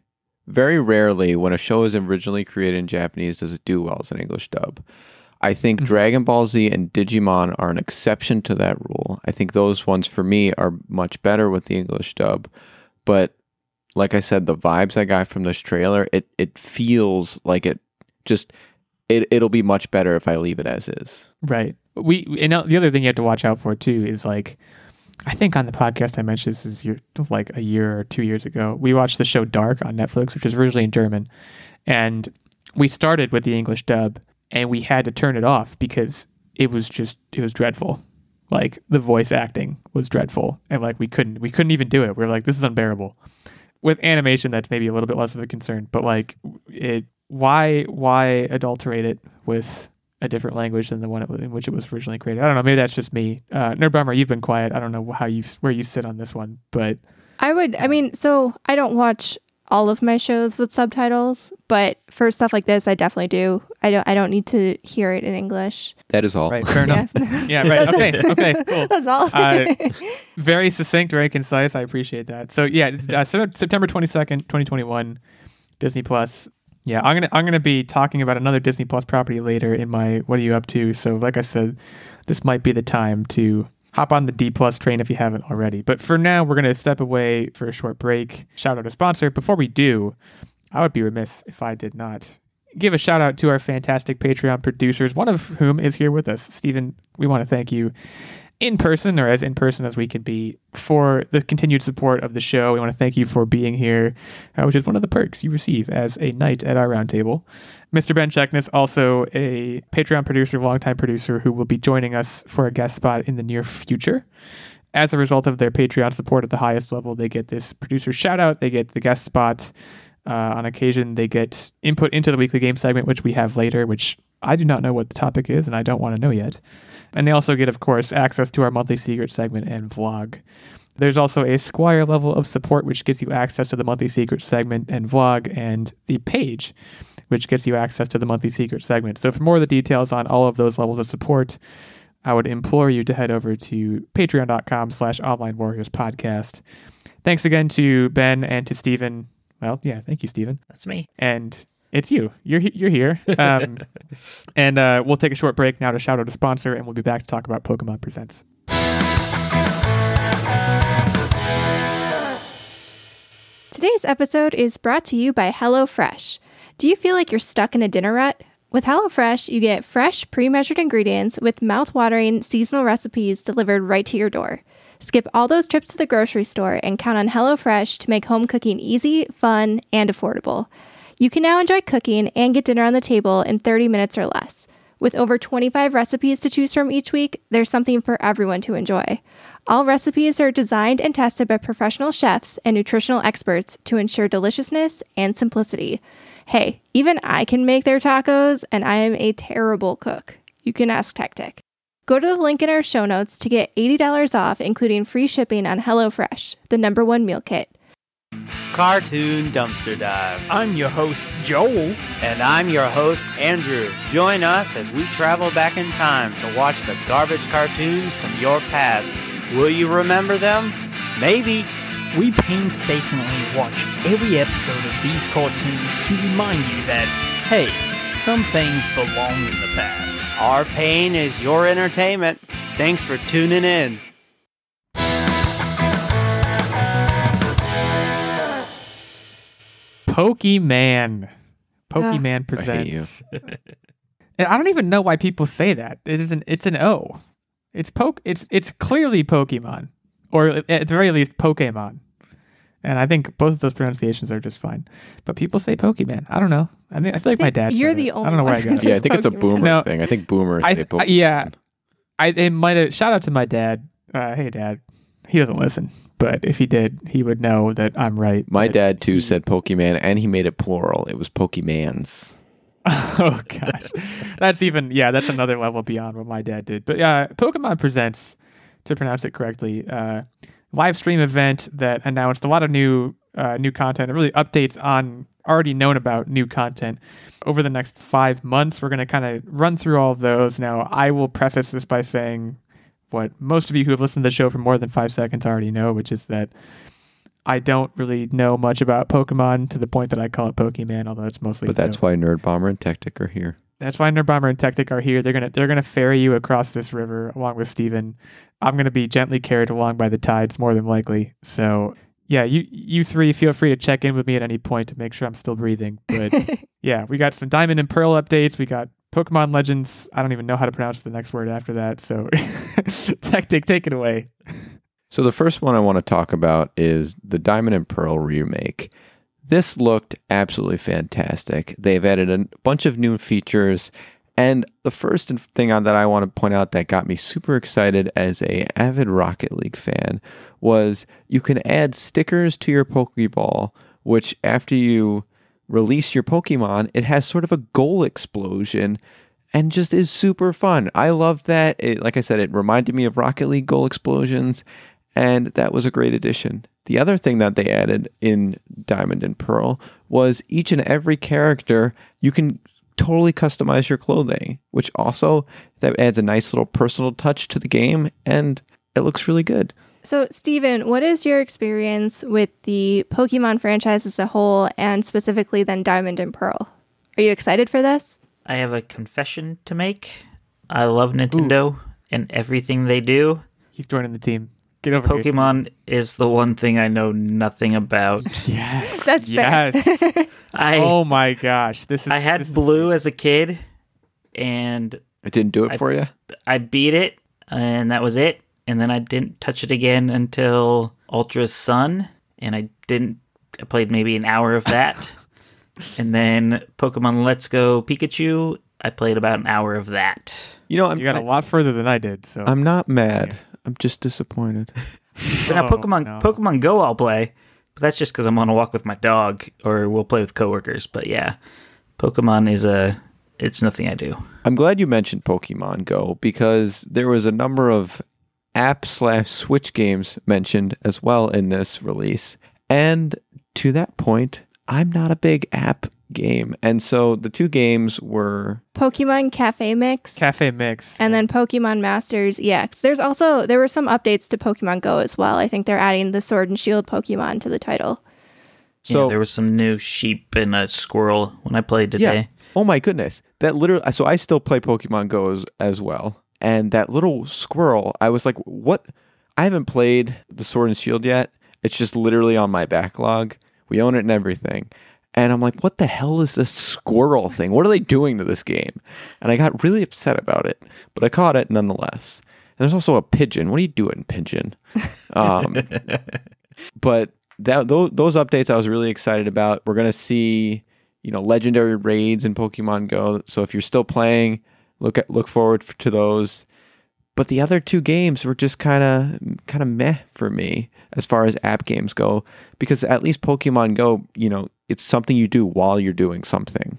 very rarely when a show is originally created in Japanese does it do well as an English dub. I think mm-hmm. Dragon Ball Z and Digimon are an exception to that rule. I think those ones for me are much better with the English dub. But like I said, the vibes I got from this trailer, it it feels like it just it it'll be much better if I leave it as is. Right. We and the other thing you have to watch out for too is like I think on the podcast I mentioned this is like a year or two years ago. We watched the show Dark on Netflix, which is originally in German, and we started with the English dub, and we had to turn it off because it was just it was dreadful. Like the voice acting was dreadful, and like we couldn't we couldn't even do it. We were like, this is unbearable. With animation, that's maybe a little bit less of a concern, but like it, why why adulterate it with a different language than the one it, in which it was originally created? I don't know. Maybe that's just me. Uh, Nerd Bomber, you've been quiet. I don't know how you where you sit on this one, but I would, I mean, so I don't watch all of my shows with subtitles, but for stuff like this, I definitely do. I don't, I don't need to hear it in English. That is all. right, fair enough. *laughs* Yes. yeah, right. *laughs* Okay, okay, cool. That's all. Uh, *laughs* very succinct, very concise. I appreciate that. So yeah, uh, September twenty second, twenty twenty one, Disney Plus. Yeah, I'm gonna I'm gonna be talking about another Disney Plus property later in my What Are You Up To? So like I said, this might be the time to hop on the D Plus train if you haven't already. But for now, we're gonna step away for a short break. Shout out to sponsor. Before we do, I would be remiss if I did not give a shout out to our fantastic Patreon producers, one of whom is here with us. Stephen, we want to thank you in person or as in person as we can be for the continued support of the show. We want to thank you for being here, uh, which is one of the perks you receive as a knight at our roundtable. Mr. Ben Checkness, also a Patreon producer, longtime producer, who will be joining us for a guest spot in the near future. As a result of their Patreon support at the highest level, they get this producer shout out, they get the guest spot. Uh, on occasion, they get input into the weekly game segment, which we have later, which I do not know what the topic is, and I don't want to know yet. And they also get, of course, access to our monthly secret segment and vlog. There's also a Squire level of support, which gives you access to the monthly secret segment and vlog, and the page, which gets you access to the monthly secret segment. So, for more of the details on all of those levels of support, I would implore you to head over to patreon.com slash online warriors podcast. Thanks again to Ben and to Stephen. Well, yeah, thank you, Stephen That's me. and it's you. You're you're here. *laughs* Um, and uh, we'll take a short break now to shout out a sponsor, and we'll be back to talk about Pokemon Presents. Today's episode is brought to you by HelloFresh. Do you feel like you're stuck in a dinner rut? With HelloFresh, you get fresh, pre measured ingredients with mouth-watering seasonal recipes delivered right to your door. Skip all those trips to the grocery store and count on HelloFresh to make home cooking easy, fun, and affordable. You can now enjoy cooking and get dinner on the table in 30 minutes or less. With over 25 recipes to choose from each week, there's something for everyone to enjoy. All recipes are designed and tested by professional chefs and nutritional experts to ensure deliciousness and simplicity. Hey, even I can make their tacos, and I am a terrible cook. You can ask Tactic. Go to the link in our show notes to get $80 off, including free shipping on HelloFresh, the number one meal kit. Cartoon Dumpster Dive. I'm your host, Joel. And I'm your host, Andrew. Join us as we travel back in time to watch the garbage cartoons from your past. Will you remember them? Maybe. We painstakingly watch every episode of these cartoons to remind you that, hey, some things belong in the past. Our pain is your entertainment. Thanks for tuning in. Pokemon. Pokemon I hate presents. and I don't even know why people say that. It is an it's an O. It's poke. It's it's clearly Pokemon, or at the very least Pokemon. And I think both of those pronunciations are just fine. But people say Pokemon. I don't know. I mean, I feel like my dad. you're said the it. I don't know where I got it. Yeah, I think it's a Pokemon. boomer No. thing. I think boomers I, say I- yeah, I it might have. Shout out to my dad. Uh, hey, dad. He doesn't listen, but if he did, he would know that I'm right. My dad too he- said Pokemon, and he made it plural. It was Pokemans. *laughs* oh gosh, that's even yeah, that's another level beyond what my dad did. But yeah, Pokemon presents to pronounce it correctly. Uh, live stream event that announced a lot of new uh, new content, It really updates on already known about new content over the next five months. We're going to kind of run through all of those. Now, I will preface this by saying what most of you who have listened to the show for more than five seconds already know, which is that I don't really know much about Pokemon to the point that I call it Pokemon, although it's mostly. But that's dope. why Nerd Bomber and Tactic are here. That's why Nerd Bomber and Tactic are here. They're gonna they're gonna ferry you across this river along with Steven. I'm gonna be gently carried along by the tides, more than likely. So yeah, you you three feel free to check in with me at any point to make sure I'm still breathing. But *laughs* yeah, we got some Diamond and Pearl updates. We got Pokemon Legends. I don't even know how to pronounce the next word after that. So *laughs* Tactic, take it away. So the first one I want to talk about is the Diamond and Pearl remake. This looked absolutely fantastic. They've added a bunch of new features, and the first thing that I want to point out that got me super excited as a avid Rocket League fan was you can add stickers to your Pokeball, which after you release your Pokemon, it has sort of a goal explosion and just is super fun. I love that. It, like I said, it reminded me of Rocket League goal explosions, and that was a great addition. The other thing that they added in Diamond and Pearl was each and every character you can totally customize your clothing, which also that adds a nice little personal touch to the game and it looks really good. So, Steven, what is your experience with the Pokemon franchise as a whole and specifically then Diamond and Pearl? Are you excited for this? I have a confession to make. I love Nintendo and everything they do. He's joining the team. Get over here. Pokemon is the one thing I know nothing about. *laughs* Yes. *laughs* That's fair. yes. I oh my gosh. This is I had this is- Blue as a kid, and It didn't do it I- for you? I beat it, and that was it. And then I didn't touch it again until Ultra Sun, and I didn't. I played maybe an hour of that, *laughs* and then Pokemon Let's Go Pikachu. I played about an hour of that. You know, I'm You got a I, lot further than I did. So I'm not mad. I'm just disappointed. *laughs* But now Oh, Pokemon no. Pokemon Go I'll play, but that's just because I'm on a walk with my dog, or we'll play with coworkers. But yeah, Pokemon is a it's nothing I do. I'm glad you mentioned Pokemon Go because there was a number of app slash Switch games mentioned as well in this release. And to that point, I'm not a big app game. And so the two games were Pokemon Cafe Mix. Cafe Mix. and then Pokemon Masters EX. There's also there were some updates to Pokemon Go as well. I think they're adding the Sword and Shield Pokemon to the title. so yeah, there was some new sheep and a squirrel when I played yeah. today. Oh my goodness. That literally so I still play Pokemon Go as, as well. And that little squirrel, I was like, what? I haven't played the Sword and Shield yet. It's just literally on my backlog. We own it and everything. And I'm like, what the hell is this squirrel thing? What are they doing to this game? And I got really upset about it, but I caught it nonetheless. And there's also a pigeon. What are you doing, pigeon? Um, *laughs* but that those, those updates I was really excited about. We're gonna see, you know, legendary raids in Pokemon Go. So if you're still playing, look at look forward to those. But the other two games were just kind of kind of meh for me as far as app games go, because at least Pokemon Go, you know, it's something you do while you're doing something.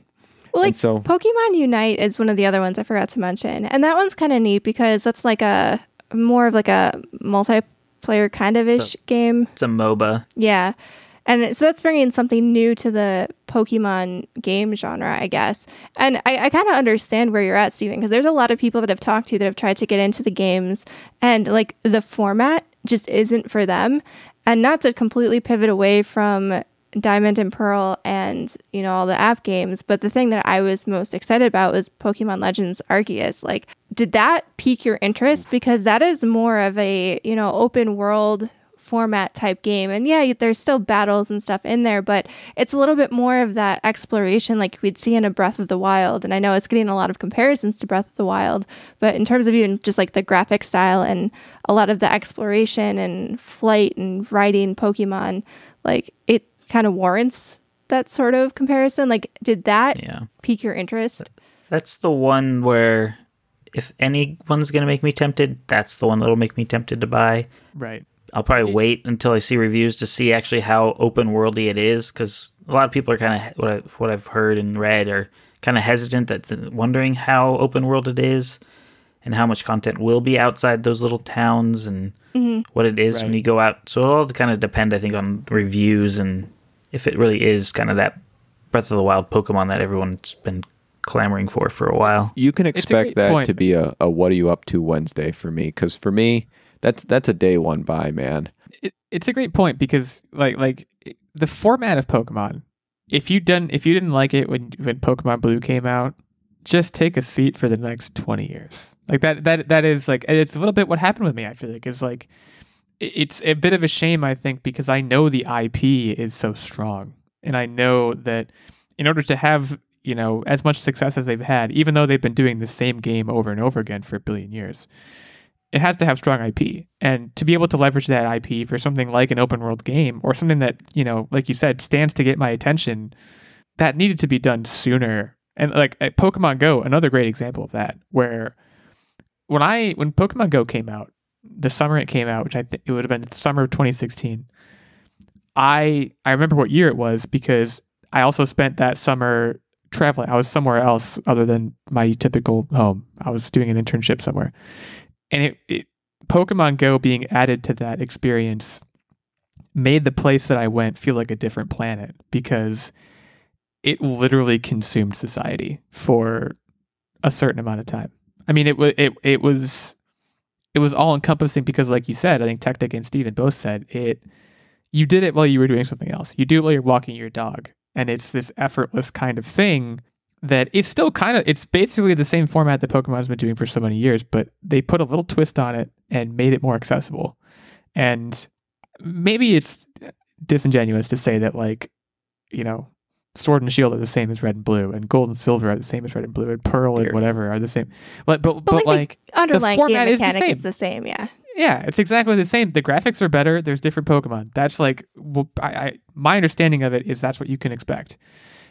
Well, like And so- Pokemon Unite is one of the other ones I forgot to mention, and that one's kind of neat because that's like a more of like a multiplayer kind of ish game. It's a MOBA. Yeah. And so that's bringing something new to the Pokemon game genre, I guess. And I, I kind of understand where you're at, Steven, because there's a lot of people that have talked to that have tried to get into the games and like the format just isn't for them. And not to completely pivot away from Diamond and Pearl and, you know, all the app games, but the thing that I was most excited about was Pokemon Legends Arceus. Like, did that pique your interest? Because that is more of a, you know, open world format type game. And yeah, there's still battles and stuff in there, but it's a little bit more of that exploration like we'd see in a Breath of the Wild. And I know it's getting a lot of comparisons to Breath of the Wild, but in terms of even just like the graphic style and a lot of the exploration and flight and riding Pokemon, like it kind of warrants that sort of comparison. Like, did that Yeah. pique your interest? That's the one where if anyone's going to make me tempted, that's the one that'll make me tempted to buy. right. I'll probably wait until I see reviews to see actually how open worldy it is because a lot of people are kind of what, I, what I've heard and read are kind of hesitant that wondering how open world it is and how much content will be outside those little towns and what it is when you go out. So it'll all kind of depend, I think, on reviews and if it really is kind of that Breath of the Wild Pokemon that everyone's been clamoring for for a while. You can expect that point. to be a, a what are you up to Wednesday for me because for me That's that's a day one buy, man. it, it's a great point because like like the format of Pokemon. If you done if you didn't like it when when Pokemon Blue came out, just take a seat for the next twenty years. Like that that that is like it's a little bit what happened with me. I feel like is like it's a bit of a shame. I think because I know the IP is so strong, and I know that in order to have you know as much success as they've had, even though they've been doing the same game over and over again for a billion years, it has to have strong IP. And to be able to leverage that IP for something like an open world game or something that, you know, like you said, stands to get my attention, that needed to be done sooner. And like at Pokemon Go, another great example of that, where when I when Pokemon Go came out, the summer it came out, which I think it would have been the summer of 2016, I I remember what year it was because I also spent that summer traveling. I was somewhere else other than my typical home. I was doing an internship somewhere and it, it Pokemon Go being added to that experience made the place that I went feel like a different planet because it literally consumed society for a certain amount of time. I mean, it was it it was it was all encompassing because, like you said, I think Technic and Steven both said it. You did it while you were doing something else. You do it while you're walking your dog, and it's this effortless kind of thing that it's still kind of it's basically the same format that Pokemon's been doing for so many years, but they put a little twist on it and made it more accessible. And maybe it's disingenuous to say that like, you know, Sword and Shield are the same as Red and Blue, and Gold and Silver are the same as Red and Blue, and Pearl and whatever are the same. But but but, But, like, like, the underlying game format is the same. is the same. Yeah. yeah, it's exactly the same. The graphics are better. There's different Pokemon. That's like, well, I, I my understanding of it is that's what you can expect,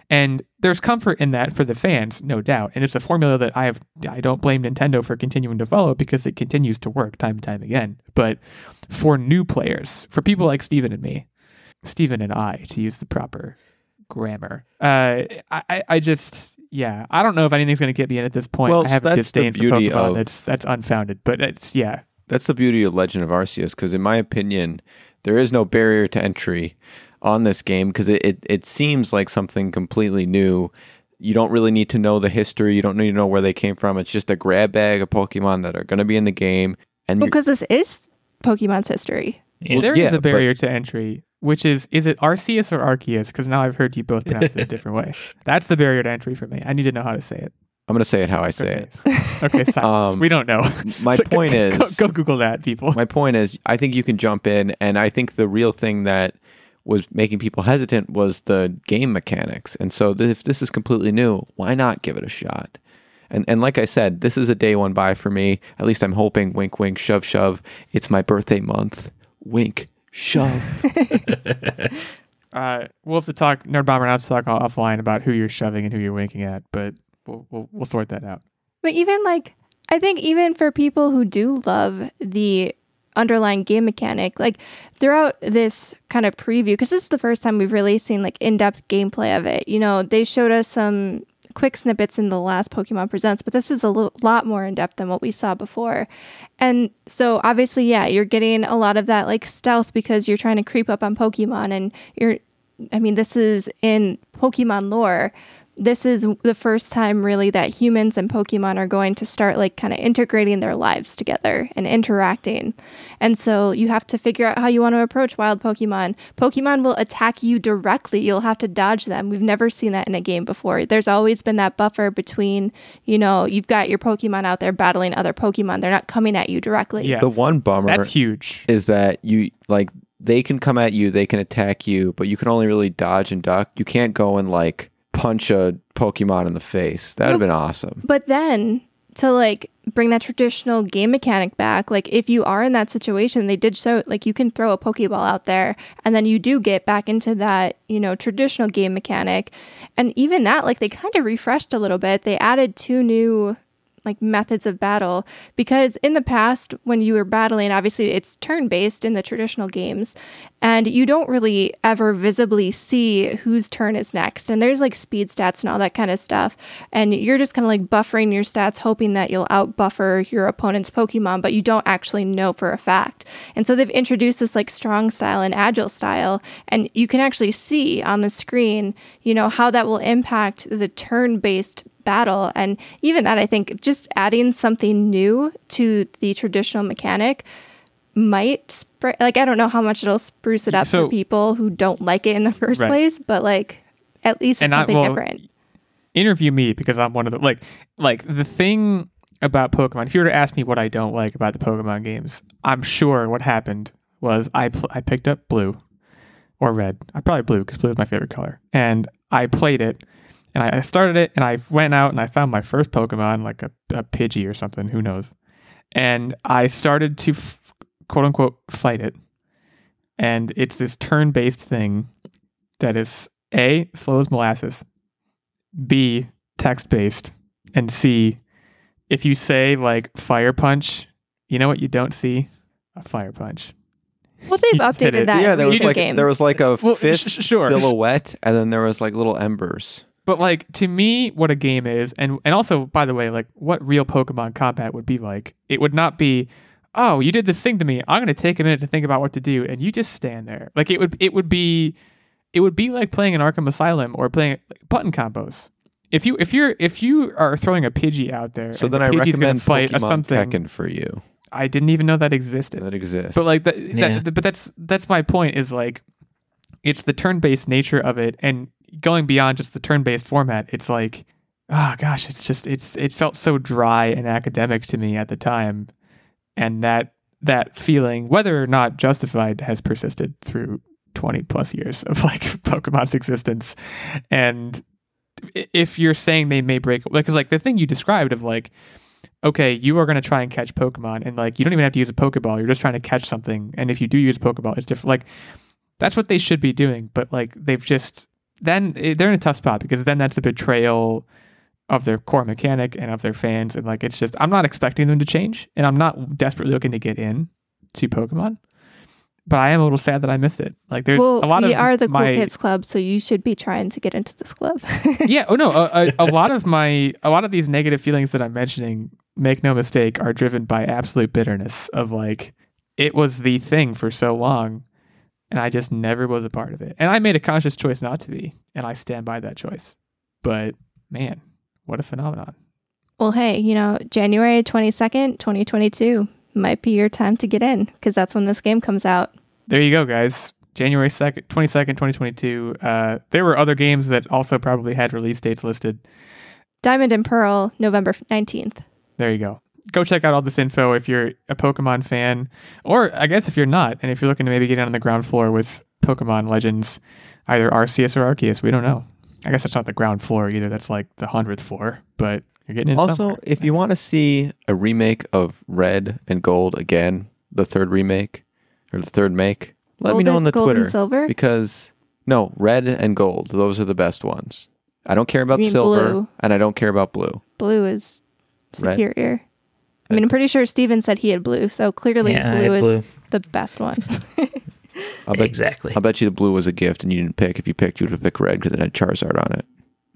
and there's comfort in that for the fans, no doubt. And it's a formula that I have. I don't blame Nintendo for continuing to follow because it continues to work time and time again. But for new players, for people like Steven and me, Steven and I, to use the proper grammar, uh, I, I- just, yeah, I don't know if anything's going to get me in at this point. Well, I have that's the disdain for beauty Pokemon. of- That's that's unfounded, but it's yeah. That's the beauty of Legend of Arceus, because in my opinion, there is no barrier to entry on this game because it, it, it seems like something completely new. You don't really need to know the history. You don't need to know where they came from. It's just a grab bag of Pokemon that are going to be in the game. And you- Because this is Pokemon's history. Yeah. There is yeah, a but- barrier to entry, which is is it Arceus or Arceus? Because now I've heard you both pronounce it a different way. *laughs* That's the barrier to entry for me. I need to know how to say it. I'm going to say it how I say okay. it. *laughs* okay, silence. Um, we don't know. My So *laughs* go- point go, is, go, Google that, people. my point is, I think you can jump in, and I think the real thing that was making people hesitant was the game mechanics. And so, th- if this is completely new, why not give it a shot? And and like I said, this is a day one buy for me. At least I'm hoping. Wink, wink, shove, shove. It's my birthday month. Wink, shove. *laughs* *laughs* Uh, we'll have to talk. Nerd Bomber and I have to talk offline about who you're shoving and who you're winking at, but we'll we'll, we'll sort that out. But even like, I think even for people who do love the underlying game mechanic, like throughout this kind of preview, because this is the first time we've really seen like in depth gameplay of it. You know, they showed us some quick snippets in the last Pokemon Presents, but this is a lo- lot more in depth than what we saw before. And so obviously, yeah, you're getting a lot of that like stealth because you're trying to creep up on Pokemon and you're I mean, this is in Pokemon lore. This is the first time really that humans and Pokemon are going to start like kind of integrating their lives together and interacting. And so you have to figure out how you want to approach wild Pokemon. Pokemon will attack you directly. You'll have to dodge them. We've never seen that in a game before. There's always been that buffer between, you know, you've got your Pokemon out there battling other Pokemon. They're not coming at you directly. Yes. the one bummer That's huge. is that you like they can come at you, they can attack you, but you can only really dodge and duck. You can't go and like punch a Pokemon in the face. That would have been awesome. But then to like bring that traditional game mechanic back, like if you are in that situation, they did show like you can throw a Pokeball out there and then you do get back into that, you know, traditional game mechanic. And even that, like they kind of refreshed a little bit. They added two new like methods of battle. Because in the past when you were battling obviously it's turn based in the traditional games and you don't really ever visibly see whose turn is next. And there's like speed stats and all that kind of stuff. And you're just kind of like buffering your stats hoping that you'll out buffer your opponent's pokemon but you don't actually know for a fact. And so they've introduced this like strong style and agile style and you can actually see on the screen you know how that will impact the turn based battle. And even that, I think, just adding something new to the traditional mechanic might like I don't know how much it'll spruce it up So- for people who don't like it in the first Right. place, but like at least it's And I- something well, different. interview me because I'm one of the like like the thing about Pokemon. If you were to ask me what I don't like about the Pokemon games, I'm sure what happened was I pl- I picked up blue or red. I probably blue because blue is my favorite color, and I played it. And I I started it, and I went out and I found my first Pokemon, like a, a Pidgey or something, who knows. And I started to f- quote unquote fight it. And it's this turn based thing that is A, slow as molasses, B, text based, and C, if you say like fire punch, you know what you don't see? A fire punch. Well, they've you updated that. yeah, there was like game. there was like a Well, sh- fist sh- sure. silhouette, and then there was like little embers. But like to me, what a game is, and and also by the way, like what real Pokemon combat would be like, it would not be, oh, you did this thing to me. I'm gonna take a minute to think about what to do, and you just stand there. Like it would it would be, it would be like playing an Arkham Asylum or playing like, button combos. If you if you're if you are throwing a Pidgey out there, So and then the I Pidgey's gonna recommend fight Pokemon something. Tekken for you. I didn't even know that existed. That exists. But like that, Yeah. that but that's that's my point is like it's the turn-based nature of it and going beyond just the turn-based format it's like oh gosh it's just it's it felt so dry and academic to me at the time and that that feeling whether or not justified has persisted through 20 plus years of like *laughs* pokemon's existence and if you're saying they may break because like the thing you described of like okay, you are going to try and catch Pokemon, and like you don't even have to use a Pokeball. You're just trying to catch something, and if you do use Pokeball, it's different. Like that's what they should be doing, but like they've just then eh, they're in a tough spot because then that's a betrayal of their core mechanic and of their fans, and like it's just I'm not expecting them to change, and I'm not desperately looking to get in to Pokemon. But I am a little sad that I missed it. Like there's well, a lot we of are the Cool Kids Club, so you should be trying to get into this club. *laughs* yeah oh no a, a, a lot of my a lot of these negative feelings that i'm mentioning make no mistake are driven by absolute bitterness of like it was the thing for so long and i just never was a part of it and i made a conscious choice not to be and i stand by that choice but man what a phenomenon well, hey, you know, January 22nd, 2022 might be your time to get in because that's when this game comes out. there you go guys january 2nd 22nd 2022 uh, there were other games that also probably had release dates listed Diamond and Pearl, November 19th. there you go. Go check out all this info if you're a Pokemon fan, or I guess if you're not, and if you're looking to maybe get on the ground floor with Pokemon Legends, either Arceus or Arceus. We don't know. I guess that's not the ground floor either. That's like the hundredth floor, but you're getting in also, somewhere. if you want to see a remake of Red and Gold again, the third remake or the third make, let me know and- on the Gold and Twitter Silver? because no, Red and Gold, those are the best ones. I don't care about You mean silver blue? and I don't care about blue. Blue is Red. Superior. I mean, I'm pretty sure Steven said he had blue, so clearly yeah, I blue had is blue. the best one. I'll bet, exactly. I'll bet you the blue was a gift and you didn't pick. If you picked, you would have picked red because it had Charizard on it.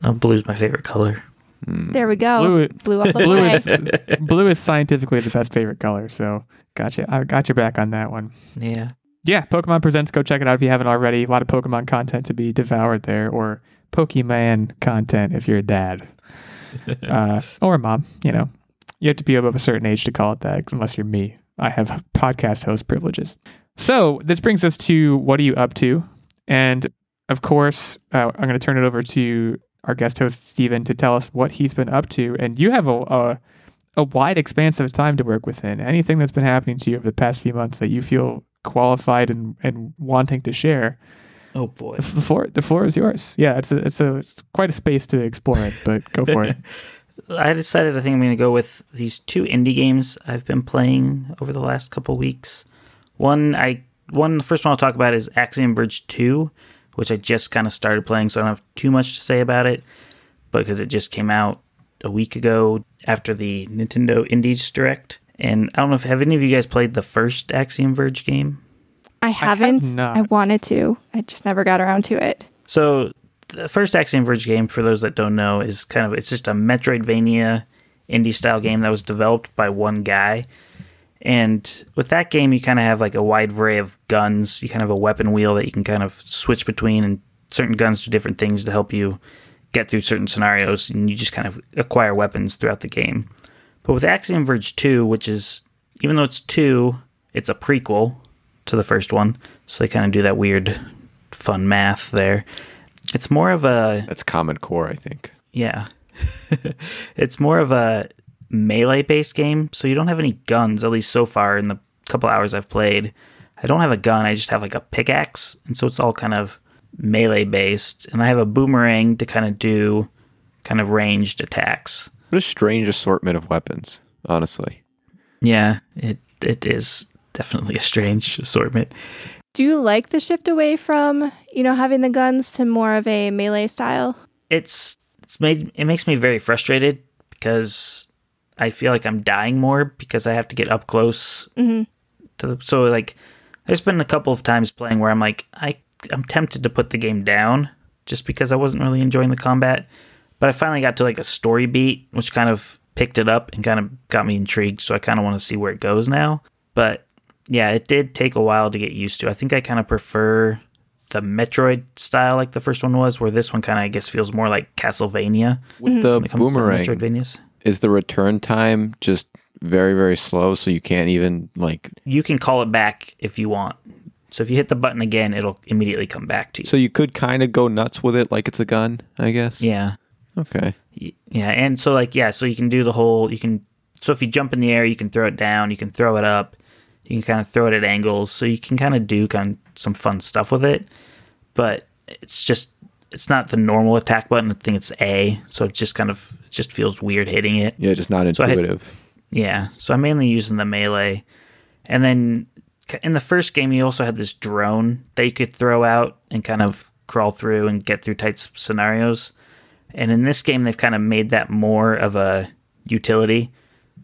Oh, blue's my favorite color. Hmm. there we go. Blue, Blue, *laughs* up the blue line. is blue is scientifically the best favorite color. So gotcha. I got your back on that one. Yeah. yeah, Pokemon Presents. Go check it out if you haven't already. A lot of Pokemon content to be devoured there, or Pokemon content if you're a dad *laughs* uh, or a mom. You know, you have to be above a certain age to call it that, unless you're me. I have podcast host privileges. So this brings us to what are you up to? And of course, uh, I'm going to turn it over to our guest host Stephen to tell us what he's been up to. And you have a, a a wide expanse of time to work within. Anything that's been happening to you over the past few months that you feel qualified and, and wanting to share, Oh boy. the floor the floor is yours. Yeah, it's a it's a it's quite a space to explore it, but go for it. *laughs* I decided I think I'm going to go with these two indie games I've been playing over the last couple weeks. One I one the first one I'll talk about is Axiom Verge 2, which I just kind of started playing, so I don't have too much to say about it because it just came out a week ago after the Nintendo Indies Direct. And I don't know if have any of you guys played the first Axiom Verge game? I have haven't. not. I wanted to. I just never got around to it. So the first Axiom Verge game, for those that don't know, is kind of it's just a Metroidvania indie style game that was developed by one guy. And with that game, you kind of have like a wide array of guns. You kind of have a weapon wheel that you can kind of switch between, and certain guns do different things to help you get through certain scenarios. And you just kind of acquire weapons throughout the game. But with Axiom Verge 2, which is, even though it's two, it's a prequel to the first one, so they kind of do that weird, fun math there. It's more of a That's Common Core, I think. yeah. *laughs* it's more of a melee based game, so you don't have any guns, at least so far in the couple hours I've played. I don't have a gun, I just have like a pickaxe, and so it's all kind of melee based. And I have a boomerang to kind of do kind of ranged attacks. What a strange assortment of weapons, honestly. Yeah, it it is definitely a strange *laughs* assortment. Do you like the shift away from, you know, having the guns to more of a melee style? It's it's made it makes me very frustrated because I feel like I'm dying more because I have to get up close mm-hmm. to the so like there's been a couple of times playing where I'm like I I'm tempted to put the game down just because I wasn't really enjoying the combat, but I finally got to like a story beat which kind of picked it up and kind of got me intrigued, so I kind of want to see where it goes now. But yeah, it did take a while to get used to. I think I kind of prefer the Metroid style like the first one was, where this one kind of I guess feels more like Castlevania With mm-hmm. the when it comes boomerang, to Metroidvanias. is the return time just very, very slow, so you can't even like. You can call it back if you want. So if you hit the button again, it'll immediately come back to you. So you could kind of go nuts with it, like it's a gun, I guess. yeah, Okay. Yeah, and so like yeah, so you can do the whole. You can so if you jump in the air, you can throw it down. You can throw it up. You can kind of throw it at angles. So you can kind of do kind of some fun stuff with it. But it's just it's not the normal attack button. I think it's A. So it just kind of it just feels weird hitting it. Yeah, just not So intuitive. Yeah, so I'm mainly using the melee. And then in the first game, you also had this drone that you could throw out and kind of crawl through and get through tight scenarios. And in this game, they've kind of made that more of a utility.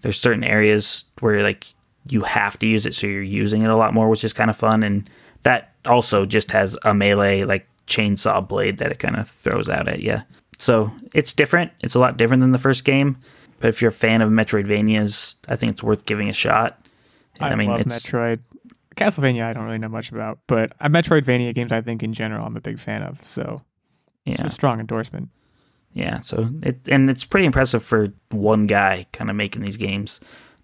There's certain areas where like you have to use it, so you're using it a lot more, which is kind of fun. And that also just has a melee like chainsaw blade that it kind of throws out at you. So it's different. It's a lot different than the first game. But if you're a fan of Metroidvanias, I think it's worth giving a shot. I, I, mean, love it's Metroid. Castlevania, I don't really know much about, but uh, Metroidvania games, I think in general, I'm a big fan of. So it's yeah, a strong endorsement. yeah. So it and it's pretty impressive for one guy kind of making these games.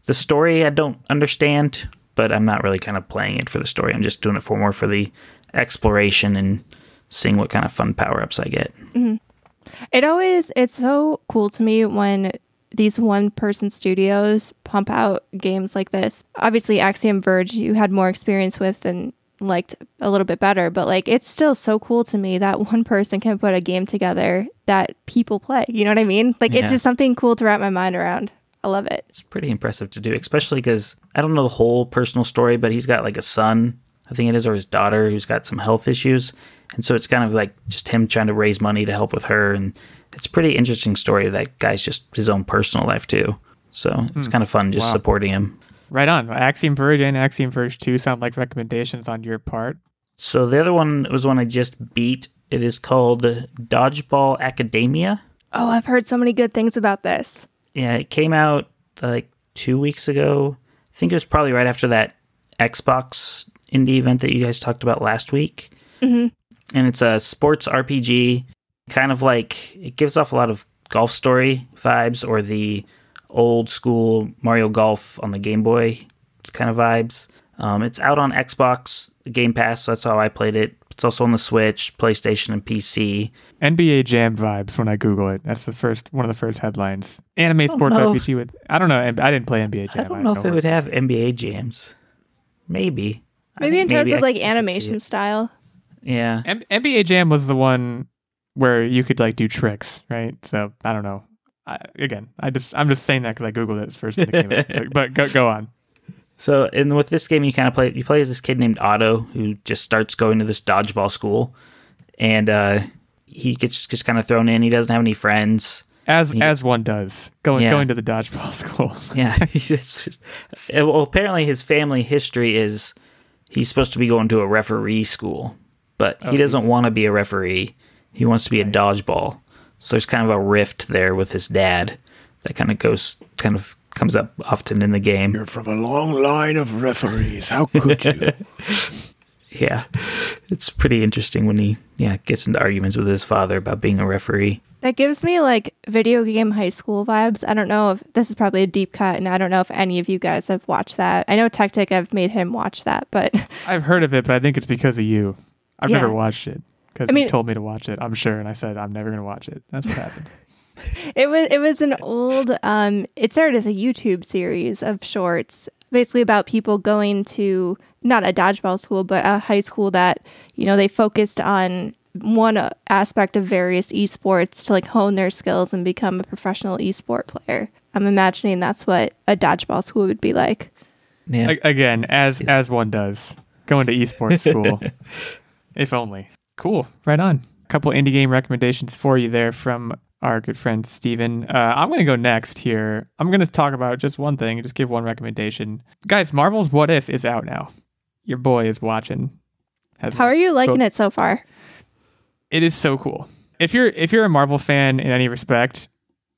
The story I don't understand, but I'm not really kind of playing it for the story. I'm just doing it for more for the exploration and seeing what kind of fun power ups I get. Mm-hmm. It always it's so cool to me when these one person studios pump out games like this. Obviously Axiom Verge you had more experience with and liked a little bit better, but like it's still so cool to me that *laughs* one person can put a game together that people play. You know what I mean? Like Yeah. it's just something cool to wrap my mind around. I love it. It's pretty impressive to do, especially because I don't know the whole personal story, but he's got like a son, I think it is, or his daughter who's got some health issues. And so it's kind of like just him trying to raise money to help with her. And it's a pretty interesting story of that guy's just his own personal life, too. So it's hmm. kind of fun just Wow. supporting him. Right on. Axiom Verge and Axiom Verge 2 sound like recommendations on your part. So the other one was one I just beat. It is called Dodgeball Academia. Oh, I've heard so many good things about this. Yeah, it came out like two weeks ago. I think it was probably right after that Xbox indie event that you guys talked about last week. Mm-hmm. And it's a sports RPG, kind of like it gives off a lot of golf story vibes or the old school Mario Golf on the Game Boy kind of vibes. Um, it's out on Xbox Game Pass, so that's how I played it. It's also on the Switch, PlayStation, and PC. NBA Jam vibes when I Google it. That's the first one of the first headlines. Anime sports know. RPG with I don't know. I didn't play NBA Jam. I don't have know no if it would have NBA jams. Maybe. I Maybe in terms I of like animation style. Yeah. M- NBA Jam was the one where you could like do tricks, right? So I don't know. I, again, I just I'm just saying that because I googled it first. Thing that came up. But, but go go on. *laughs* So, and with this game, you kind of play. You play as this kid named Otto who just starts going to this dodgeball school, and uh, he gets just kind of thrown in. He doesn't have any friends. As Yeah. as one does, going Yeah. going to the dodgeball *laughs* school. Yeah, *laughs* he just, just uh, well, apparently his family history is he's supposed to be going to a referee school, but he Oh, doesn't want to be a referee. He wants to be a dodgeball. So there's kind of a rift there with his dad that kind of goes, kind of comes up often in the game. You're from a long line of referees. How could you? *laughs* yeah, it's pretty interesting when he yeah gets into arguments with his father about being a referee. That gives me like video game high school vibes. I don't know if this is probably a deep cut, and I don't know if any of you guys have watched that. I know Tactic, I've made him watch that, but *laughs* I've heard of it, but I think it's because of you. I've Yeah. never watched it because I you mean- told me to watch it. I'm sure, and I said I'm never going to watch it. That's what happened. *laughs* it was it was an old. Um, it started as a YouTube series of shorts, basically about people going to not a dodgeball school, but a high school that you know they focused on one uh, aspect of various esports to like hone their skills and become a professional esport player. I'm imagining that's what a dodgeball school would be like. Yeah. A- Again, as as one does, going to esports school. *laughs* if only. Cool. Right on. A couple indie game recommendations for you there from our good friend Steven. Uh, I'm going to go next here. I'm going to talk about just one thing, just give one recommendation. Guys, Marvel's What If is out now. Your boy is watching. Has How are you liking Cool. it so far? it is so cool. If you're if you're a Marvel fan in any respect,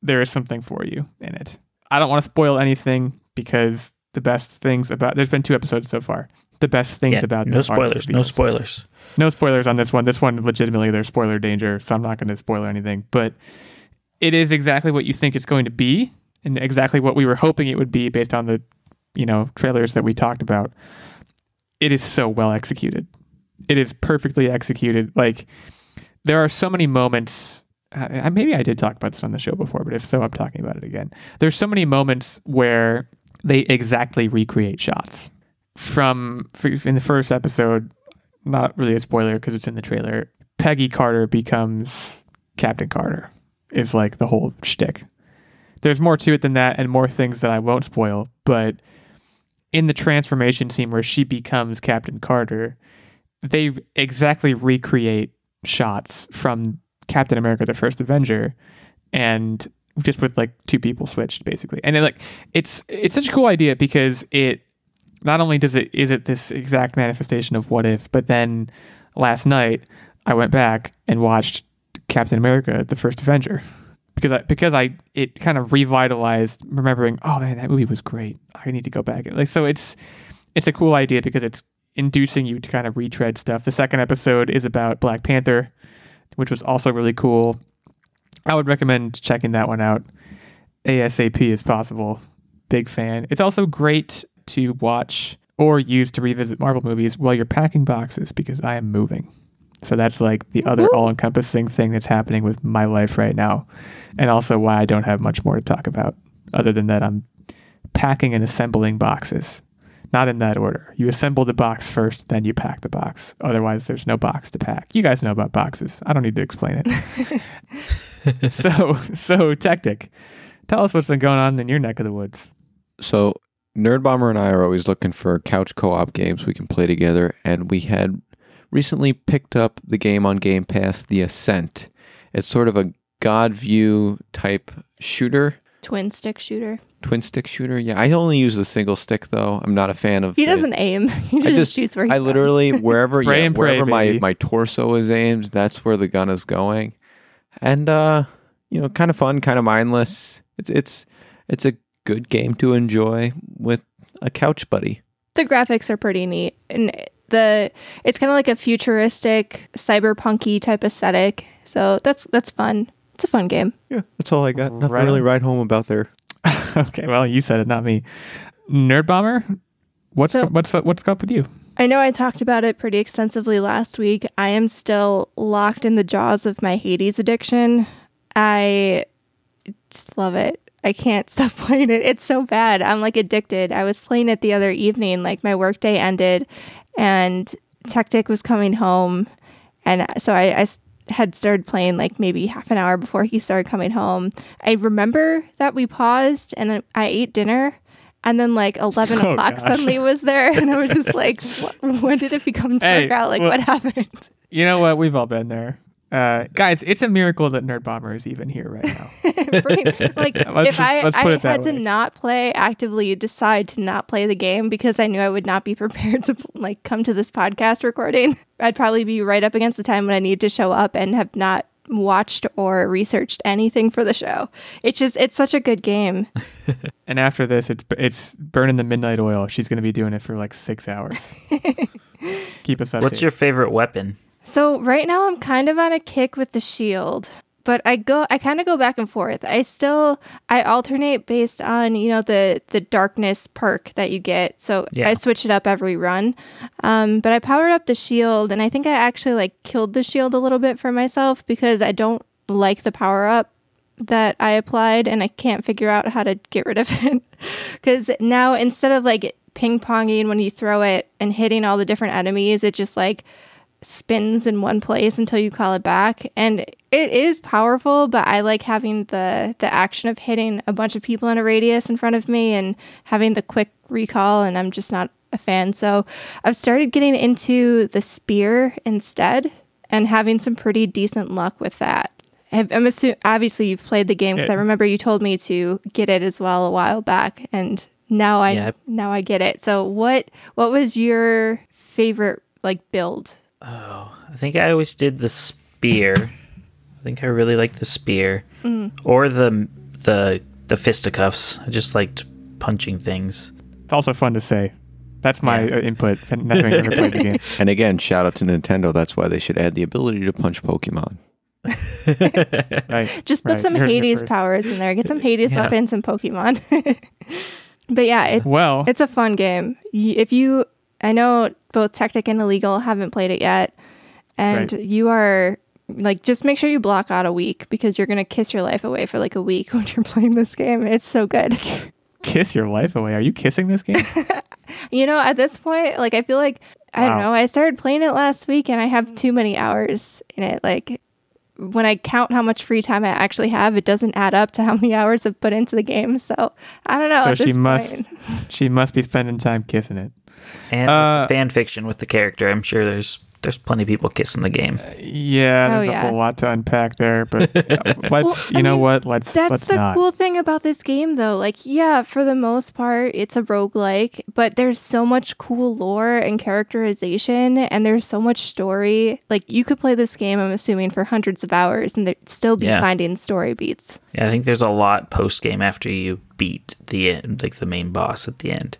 there is something for you in it. I don't want to spoil anything because the best things about there's been two episodes so far. The best things Yeah, about no them are spoilers. No spoilers. No spoilers on this one. This one legitimately there's spoiler danger, so I'm not going to spoil anything. But it is exactly what you think it's going to be, and exactly what we were hoping it would be based on the you know trailers that we talked about. It is so well executed. It is perfectly executed. Like there are so many moments. Uh, maybe I did talk about this on the show before, but if so, I'm talking about it again. There's so many moments where they exactly recreate shots from in the first episode not really a spoiler because it's in the trailer. Peggy Carter becomes Captain Carter. Is like the whole shtick. There's more to it than that, and more things that I won't spoil. But in the transformation scene where she becomes Captain Carter, they exactly recreate shots from Captain America: The First Avenger, and just with like two people switched basically. And like it's it's such a cool idea because it not only does it is it this exact manifestation of what if, but then last night I went back and watched Captain America: The First Avenger because I because I it kind of revitalized remembering. Oh man, that movie was great. I need to go back. Like so, it's it's a cool idea because it's inducing you to kind of retread stuff. The second episode is about Black Panther, which was also really cool. I would recommend checking that one out ASAP as possible. Big fan. It's also great to watch or use to revisit Marvel movies while you're packing boxes because I am moving. So that's like the other mm-hmm. all encompassing thing that's happening with my life right now. And also why I don't have much more to talk about other than that I'm packing and assembling boxes. Not in that order. You assemble the box first, then you pack the box. Otherwise, there's no box to pack. You guys know about boxes. I don't need to explain it. *laughs* so, so Tactic, tell us what's been going on in your neck of the woods. So Nerd Bomber and I are always looking for couch co-op games we can play together, and we had recently picked up the game on Game Pass, The Ascent. It's sort of a God view type shooter, Twin stick shooter. twin stick shooter. Yeah, I only use the single stick though. I'm not a fan of. He the- doesn't aim. *laughs* He just, I just shoots where he I comes. literally wherever *laughs* yeah, and pray, wherever baby. my my torso is aimed, that's where the gun is going, and uh, you know, kind of fun, kind of mindless. It's it's it's a good game to enjoy with a couch buddy. the graphics are pretty neat and the it's kind of like a futuristic cyberpunky type aesthetic so that's that's fun it's a fun game Yeah, that's all I got. Nothing Right really on. right home about there. *laughs* okay, well, you said it, not me. Nerd Bomber, what's So- what's what's up with you? i know i talked about it pretty extensively last week i am still locked in the jaws of my hades addiction i just love it i can't *laughs* stop playing it it's so bad i'm like addicted i was playing it the other evening like my workday ended and tactic was coming home and so I had started playing like maybe half an hour before he started coming home. I remember that we paused and I- I ate dinner, and then like eleven *laughs* Oh, o'clock gosh. suddenly was there, and I was just like, "When did it become dark Hey, out? Like, well- what happened?" You know what? We've all been there. Uh, guys, it's a miracle that Nerd Bomber is even here right now. *laughs* Right? like *laughs* Let's if just- I, I it that had to not play actively decide to not play the game because I knew I would not be *laughs* prepared to like come to this podcast recording i'd probably be right up against the time when i need to show up and have not watched or researched anything for the show it's just it's such a good game and after this, it's it's burning the midnight oil. She's going to be doing it for like six hours. Keep us updated. What's your favorite weapon? So right now i'm kind of on a kick with the shield but I go I kind of go back and forth. I still I alternate based on, you know, the the darkness perk that you get. So Yeah. I switch it up every run. Um, but I powered up the shield and I think I actually like killed the shield a little bit for myself because I don't like the power up that I applied and I can't figure out how to get rid of *laughs* it. Cuz now instead of like ping ponging when you throw it and hitting all the different enemies, it just like spins in one place until you call it back. And it is powerful but i like having the the action of hitting a bunch of people in a radius in front of me and having the quick recall and i'm just not a fan. So i've started getting into the spear instead and having some pretty decent luck with that. Have- i'm assuming obviously you've played the game because i remember you told me to get it as well a while back and now i Yeah. now i get it. So what what was your favorite like build I think I always did the spear. I think I really liked the spear, or the the the fisticuffs. I just liked punching things. It's also fun to say. That's my Yeah. uh, input, and not having ever played the *laughs* game. And again, shout out to Nintendo. That's why they should add the ability to punch Pokemon. *laughs* Right. Just put right. some You heard it here Hades powers in there. Get some Hades Yeah. weapons and Pokemon. *laughs* but yeah, it's Well, it's a fun game. If you, I know both Tactic and Illegal haven't played it yet, and Right. you are like, just make sure you block out a week because you're gonna kiss your life away for like a week *laughs* when you're playing this game. It's so good. *laughs* kiss your life away. Are you kissing this game? *laughs* You know, at this point, like I feel like I don't know. I started playing it last week and I have too many hours in it. Like when I count how much free time I actually have, it doesn't add up to how many hours I've put into the game. So I don't know. so she must, she must be spending time kissing it. And Uh, fan fiction with the character. I'm sure there's there's plenty of people kissing the game. Yeah, Oh, there's yeah. a whole lot to unpack there, but *laughs* uh, let's. Well, you know mean, what? Let's. That's let's the not. cool thing about this game, though. Like, yeah, for the most part, it's a roguelike, but there's so much cool lore and characterization, and there's so much story. Like, you could play this game, I'm assuming, for hundreds of hours and there'd still be Yeah. finding story beats. Yeah, I think there's a lot post game after you beat the end, like the main boss at the end.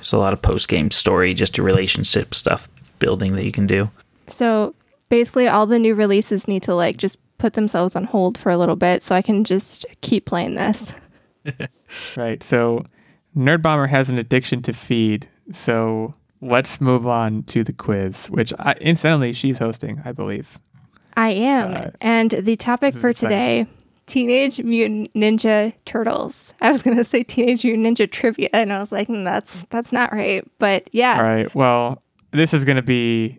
There's a lot of post game story, just a relationship stuff building that you can do. So basically, all the new releases need to, like, just put themselves on hold for a little bit so I can just keep playing this. *laughs* Right. So, Nerd Bomber has an addiction to feed. So let's move on to the quiz, which I, incidentally she's hosting, I believe. I am. Uh, and the topic is for exciting. today Teenage Mutant Ninja Turtles. I was going to say Teenage Mutant Ninja Trivia, and I was like, "Hmm, that's that's not right. But yeah, All right. Well, this is going to be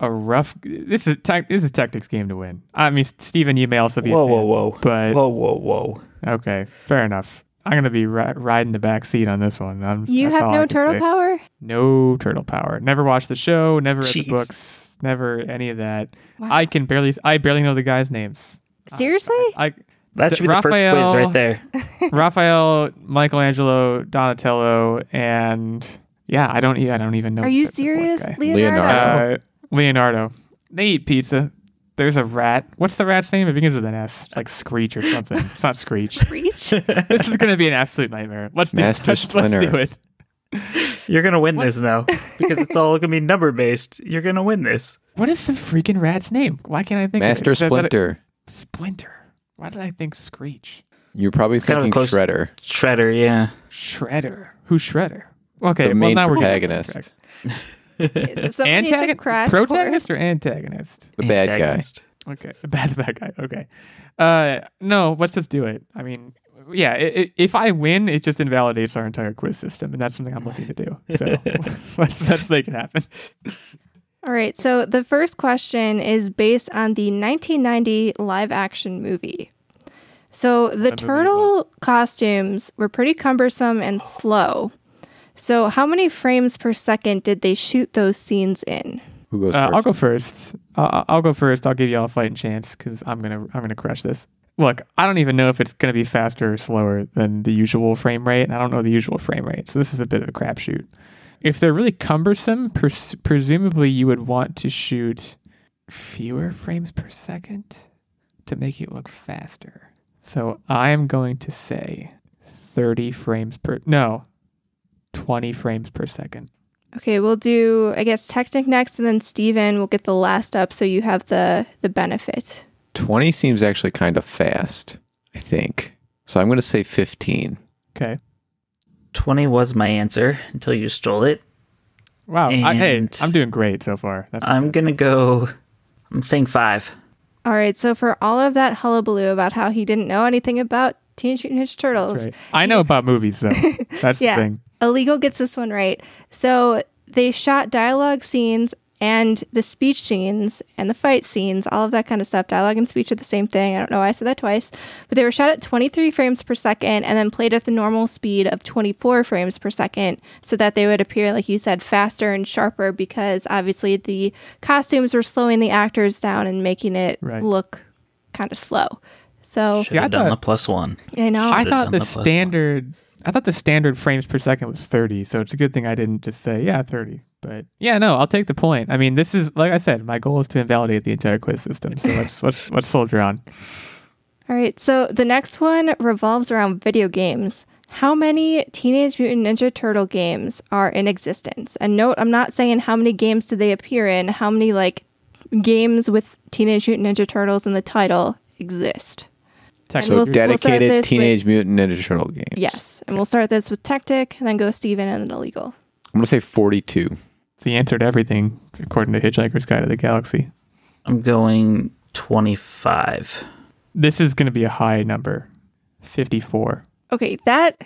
a rough. This is tec- this is Tactics game to win. I mean, Steven, you may also be. a Whoa, fan, whoa, whoa. But Whoa, whoa, whoa. okay, fair enough. I'm gonna be ri- riding the back seat on this one. I'm, you have no turtle say. power? No turtle power. Never watched the show. Never read the books. Never any of that. Wow. I can barely. I barely know the guys' names. Seriously? I That should be the first Raphael- quiz right there. *laughs* *laughs* Raphael, Michelangelo, Donatello, and yeah, I don't. Yeah, I don't even know. Are you the- the fourth serious. Leonardo? Leonardo. Uh, Leonardo. They eat pizza. There's a rat. What's the rat's name? It begins with an S. It's like Screech or something. It's not Screech. Reach? *laughs* this is gonna be an absolute nightmare. Let's do, Master let's, let's do it. You're going to win this now because it's all going to be number based. You're going to win this. What is the freaking rat's name? Why can't I think Master of it? Is that- that- Splinter. Splinter. Why did I think Screech? You're probably kind of thinking close- Shredder. Shredder, yeah. Shredder. Who's Shredder? Okay, the well main now we're getting protagonist. correct. *laughs* Is somebody at Antagonist, crash protagonist course? or antagonist? The bad guy. Okay, the bad *laughs* the bad guy. Okay, uh, no, let's just do it. I mean, yeah, i i if I win, it just invalidates our entire quiz system, and that's something I'm looking to do. So *laughs* let's let's make it happen. All right. So the first question is based on the 1990 live action movie. So the turtle costumes were pretty cumbersome and slow. So how many frames per second did they shoot those scenes in? Who goes Uh, first? I'll go first. I'll, I'll go first. I'll give you all a fighting chance because I'm gonna I'm gonna crush this. Look, I don't even know if it's gonna be faster or slower than the usual frame rate, and I don't know the usual frame rate, so this is a bit of a crapshoot. If they're really cumbersome, pres- presumably you would want to shoot fewer frames per second to make it look faster. So I'm going to say 30 frames per no, 20 frames per second. Okay, we'll do I guess Tactic next and then Steven will get the last up so you have the the benefit. 20 seems actually kind of fast, I think. So I'm going to say 15. Okay. 20 was my answer until you stole it. Wow. I, hey, I'm doing great so far. That's I'm going to go, I'm saying five. All right, so for all of that hullabaloo about how he didn't know anything about Teenage Mutant Ninja Turtles, right. I know about movies, though. *laughs* That's Yeah. the thing. Illegal gets this one right. So they shot dialogue scenes and the speech scenes and the fight scenes, all of that kind of stuff. Dialogue and speech are the same thing. I don't know why I said that twice. But they were shot at 23 frames per second and then played at the normal speed of 24 frames per second so that they would appear, like you said, faster and sharper because obviously the costumes were slowing the actors down and making it Right. look kind of slow. So Should Yeah, I have done thought- the plus one. I know. I Should've thought done the the plus one. standard. I thought the standard frames per second was 30, so it's a good thing I didn't just say yeah 30. But yeah, no, I'll take the point. I mean, this is like I said, my goal is to invalidate the entire quiz system. So let's *laughs* let's let's soldier on. All right, so the next one revolves around video games. How many Teenage Mutant Ninja Turtle games are in existence? And note, I'm not saying how many games did they appear in, how many like games with Teenage Mutant Ninja Turtles in the title exist. Tech- So we'll- we'll start dedicated with- Teenage Mutant Ninja Turtle game. Yes, and we'll start this with Tactic, and then go Steven and then Illegal. I'm going to say 42. the answer to everything, according to Hitchhiker's Guide to the Galaxy. I'm going 25. This is going to be a high number, 54. Okay, that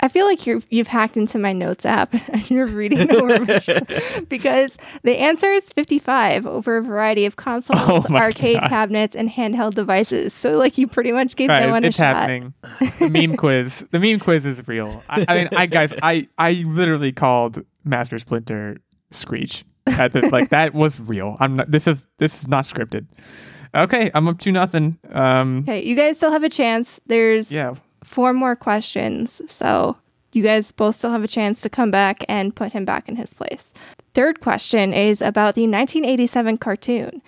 I feel like you're you've hacked into my notes app *laughs* and you're reading over my *laughs* shoulder because the answer is 55 over a variety of consoles, Oh arcade God. cabinets, and handheld devices. So like you pretty much gave no one a it's shot. happening. The meme quiz. The meme quiz is real. I, I mean, I guys, I I literally called Master Splinter Screech. At the, like that *laughs* was real. I'm not. This is this is not scripted. Okay, I'm up to nothing. Um, Okay, you guys still have a chance. There's yeah. four more questions, so you guys both still have a chance to come back and put him back in his place. Third question is about the 1987 cartoon.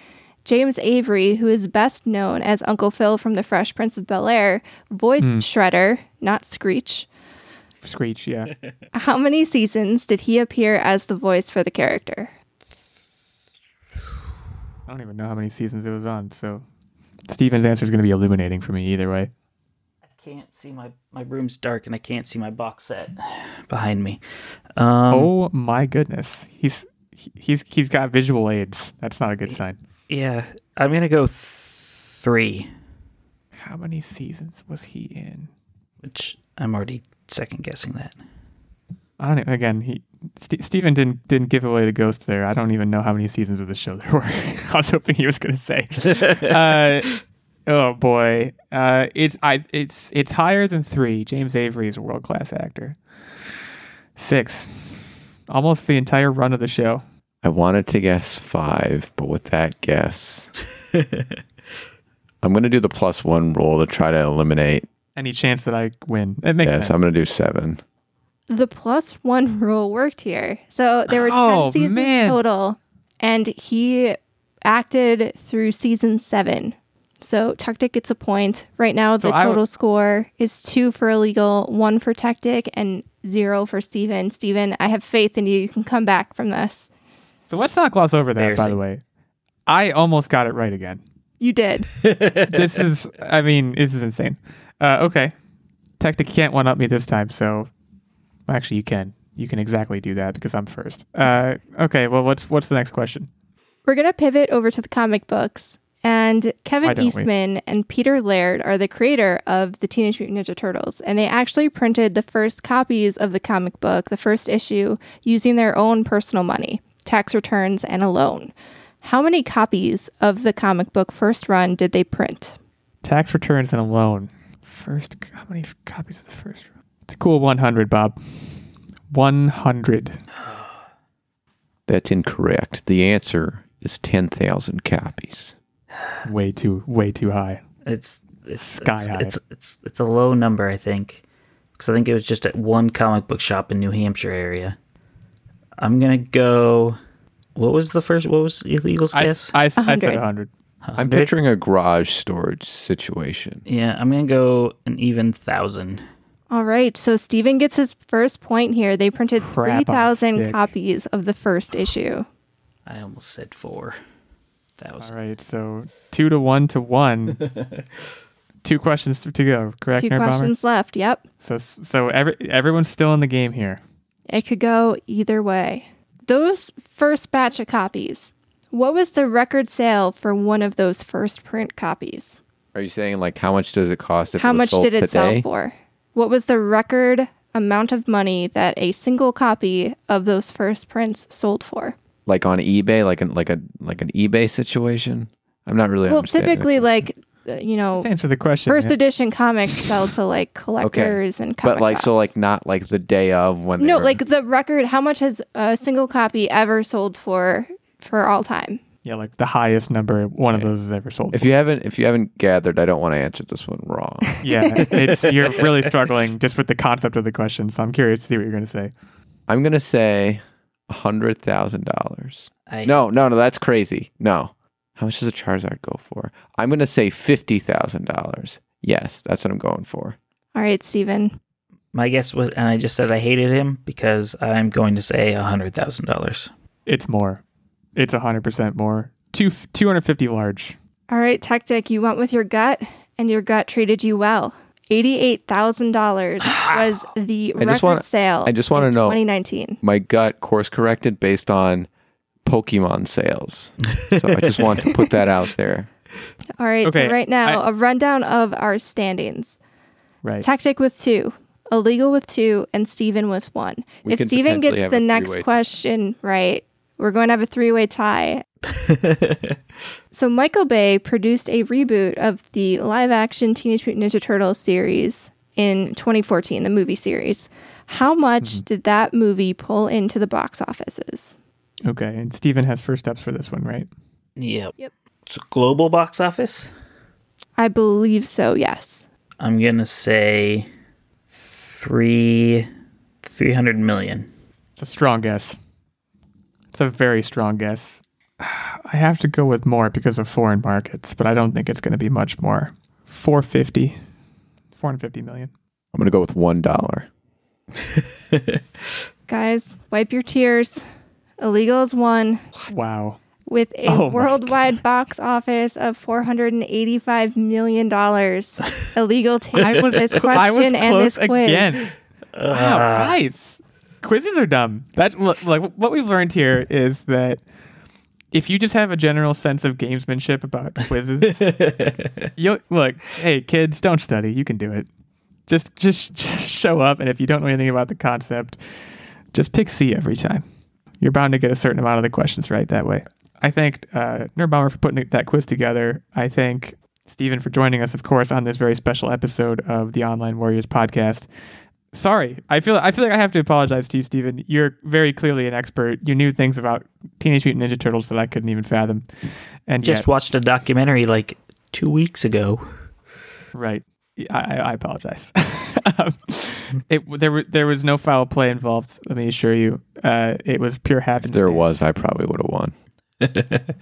James Avery, who is best known as Uncle Phil from The Fresh Prince of Bel Air, voiced Shredder, not Screech. Screech, yeah. *laughs* How many seasons did he appear as the voice for the character? I don't even know how many seasons it was on. So Steven's answer is going to be illuminating for me either way. I can't see my my room's dark and I can't see my box set behind me. Um, oh my goodness, he's he's he's got visual aids. That's not a good sign. yeah, I'm gonna go th- three, How many seasons was he in? which I'm already second guessing that. I don't. Again, he St- Steven didn't didn't give away the ghost there. I don't even know how many seasons of the show there *laughs* were. I was hoping he was going to say. *laughs* uh, oh boy, uh, it's I it's it's higher than three. James Avery is a world class actor. Six, almost the entire run of the show. I wanted to guess five, but with that guess, *laughs* I'm going to do the plus one rule to try to eliminate. Any chance that I win? It makes Yes, sense. I'm going to do seven. The plus one rule worked here. So there were 10 Oh, seasons man. total, and he acted through season seven. So Tactic gets a point. Right now, the So I w- total score is two for illegal, one for Tactic, and zero for Steven. Steven, I have faith in you. You can come back from this. So let's not gloss over that. By the Embarrassing. way, I almost got it right again. You did. *laughs* this is i mean this is insane uh okay tactic can't one up me this time so actually you can you can exactly do that because i'm first uh okay well what's what's the next question We're going to pivot over to the comic books. And Kevin don't we? Eastman and Peter Laird are the creator of the Teenage Mutant Ninja Turtles. And they actually printed the first copies of the comic book, the first issue, using their own personal money, tax returns, and a loan. How many copies of the comic book first run did they print? tax returns and a loan first how many copies of the first it's a cool 100 bob 100 *gasps* That's incorrect. The answer is 10,000 copies. way too way too high It's it's Sky it's, high. It's, it's it's a low number, I think, because I think it was just at one comic book shop in New Hampshire area. I'm gonna go. What was the first? What was illegal's I, guess? I, I said 100. 100 *laughs* I'm picturing a garage storage situation. yeah, I'm gonna go an even thousand. All right, so Steven gets his first point here. They printed Crap 3,000 copies of the first issue. I almost said four. That was All right, so two to one to one. *laughs* Two questions to go. Correct, Two Nerd Bomber? questions left. Yep. So so every everyone's still in the game here. It could go either way. Those first batch of copies, what was the record sale for one of those first print copies? Are you saying like how much does it cost? If How it much sold did it today? sell for? What was the record amount of money that a single copy of those first prints sold for? Like on eBay, like an like a like an eBay situation. I'm not really. Well, typically, like, uh, you know, Let's answer the question. first man. edition comics sell to like *laughs* collectors and comic but like so like not like the day of when. they no, were- like the record. How much has a single copy ever sold for for all time? yeah, like the highest number one of those has ever sold. if for. you haven't if you haven't gathered, I don't want to answer this one wrong. *laughs* yeah, it's you're really struggling just with the concept of the question. So I'm curious to see what you're going to say. I'm gonna say a hundred thousand dollars. I, No, no, no, that's crazy. No. How much does a Charizard go for? I'm gonna say fifty thousand dollars. Yes, that's what I'm going for. All right, Steven. my guess was, and I just said I hated him because I'm going to say a hundred thousand dollars. It's more. It's hundred percent more. Two two hundred fifty large. All right, Tactic, you went with your gut, and your gut treated you well. Eighty-eight thousand dollars *sighs* was the I record just wanna- sale. I just wanna know- 2019. My gut course corrected based on Pokemon sales. So I just want to put that out there. *laughs* All right, Okay, so right now, I- a rundown of our standings. Right. Tactic with two, illegal with two, and Steven with one. We if could Steven gets the next question right, we're going to have a three-way tie. *laughs* so Michael Bay produced a reboot of the live-action Teenage Mutant Ninja Turtles series in 2014, the movie series. How much Mm-hmm. did that movie pull into the box offices? Okay, and Steven has first steps for this one, right? Yep. Yep. So global box office. I believe so. Yes. I'm gonna say three three hundred million. It's a strong guess. It's a very strong guess. I have to go with more because of foreign markets, but I don't think it's going to be much more. 450. 450 million. I'm gonna go with one dollar. *laughs* Guys, wipe your tears. Illegal is one. Wow. with a Oh my worldwide box office of $485 million. *laughs* Illegal takes I was, this I question was and this close quiz. again. Wow, nice. Quizzes are dumb. That's like what we've learned here is that if you just have a general sense of gamesmanship about *laughs* quizzes, you look, hey kids, don't study. You can do it. Just, just *laughs* just show up, and if you don't know anything about the concept, just pick C every time. You're bound to get a certain amount of the questions right that way. I thank uh, Nerd Bomber for putting that quiz together. I thank Steven for joining us, of course, on this very special episode of the Online Warriors podcast. Sorry, I feel I feel like I have to apologize to you, Steven. You're very clearly an expert. You knew things about Teenage Mutant Ninja Turtles that I couldn't even fathom. And Just yet, watched a documentary like two weeks ago. right, I, I I apologize. *laughs* um, it there were there was no foul play involved. Let me assure you, uh, it was pure If happenstance. there was, I probably would have won. *laughs*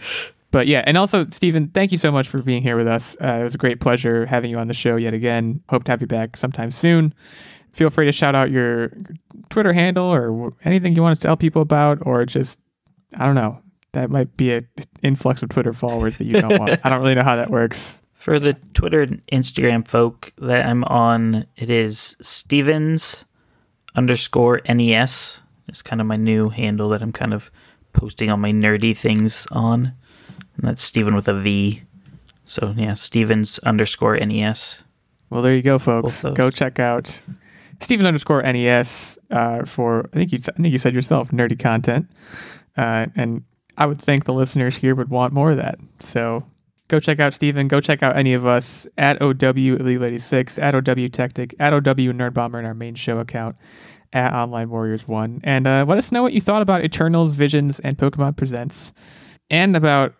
But yeah, and also Steven, thank you so much for being here with us. Uh, it was a great pleasure having you on the show yet again. Hope to have you back sometime soon. Feel free to shout out your Twitter handle or anything you want to tell people about, or just I don't know. That might be an influx of Twitter followers that you don't want. I don't really know how that works. *laughs* For the Twitter and Instagram folk that I'm on, it is Stevens underscore NES. It's kind of my new handle that I'm kind of posting all my nerdy things on. And that's Steven with a V. So yeah, Stevens underscore NES. Well, there you go, folks. Go check out Stevens underscore NES uh, for I think you I think you said yourself nerdy content, uh, and I would think the listeners here would want more of that. So go check out Steven. Go check out any of us at OW Elite Lady Six, at OW Tactic, at OW Nerd Bomber in our main show account. At Online Warriors One, and uh, let us know what you thought about Eternals, Visions, and Pokemon Presents, and about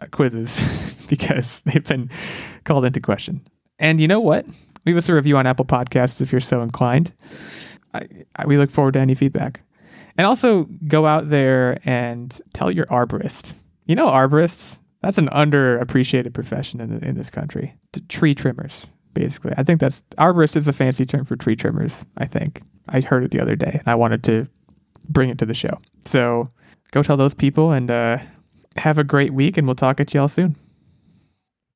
uh, quizzes *laughs* because they've been called into question. And you know what? Leave us a review on Apple Podcasts if you're so inclined. I, I, we look forward to any feedback. And also go out there and tell your arborist. You know, arborists, that's an underappreciated profession in, the, in this country. T- tree trimmers, basically. I think that's arborist is a fancy term for tree trimmers, I think. I heard it the other day and I wanted to bring it to the show. So go tell those people and uh, Have a great week, and we'll talk at y'all soon.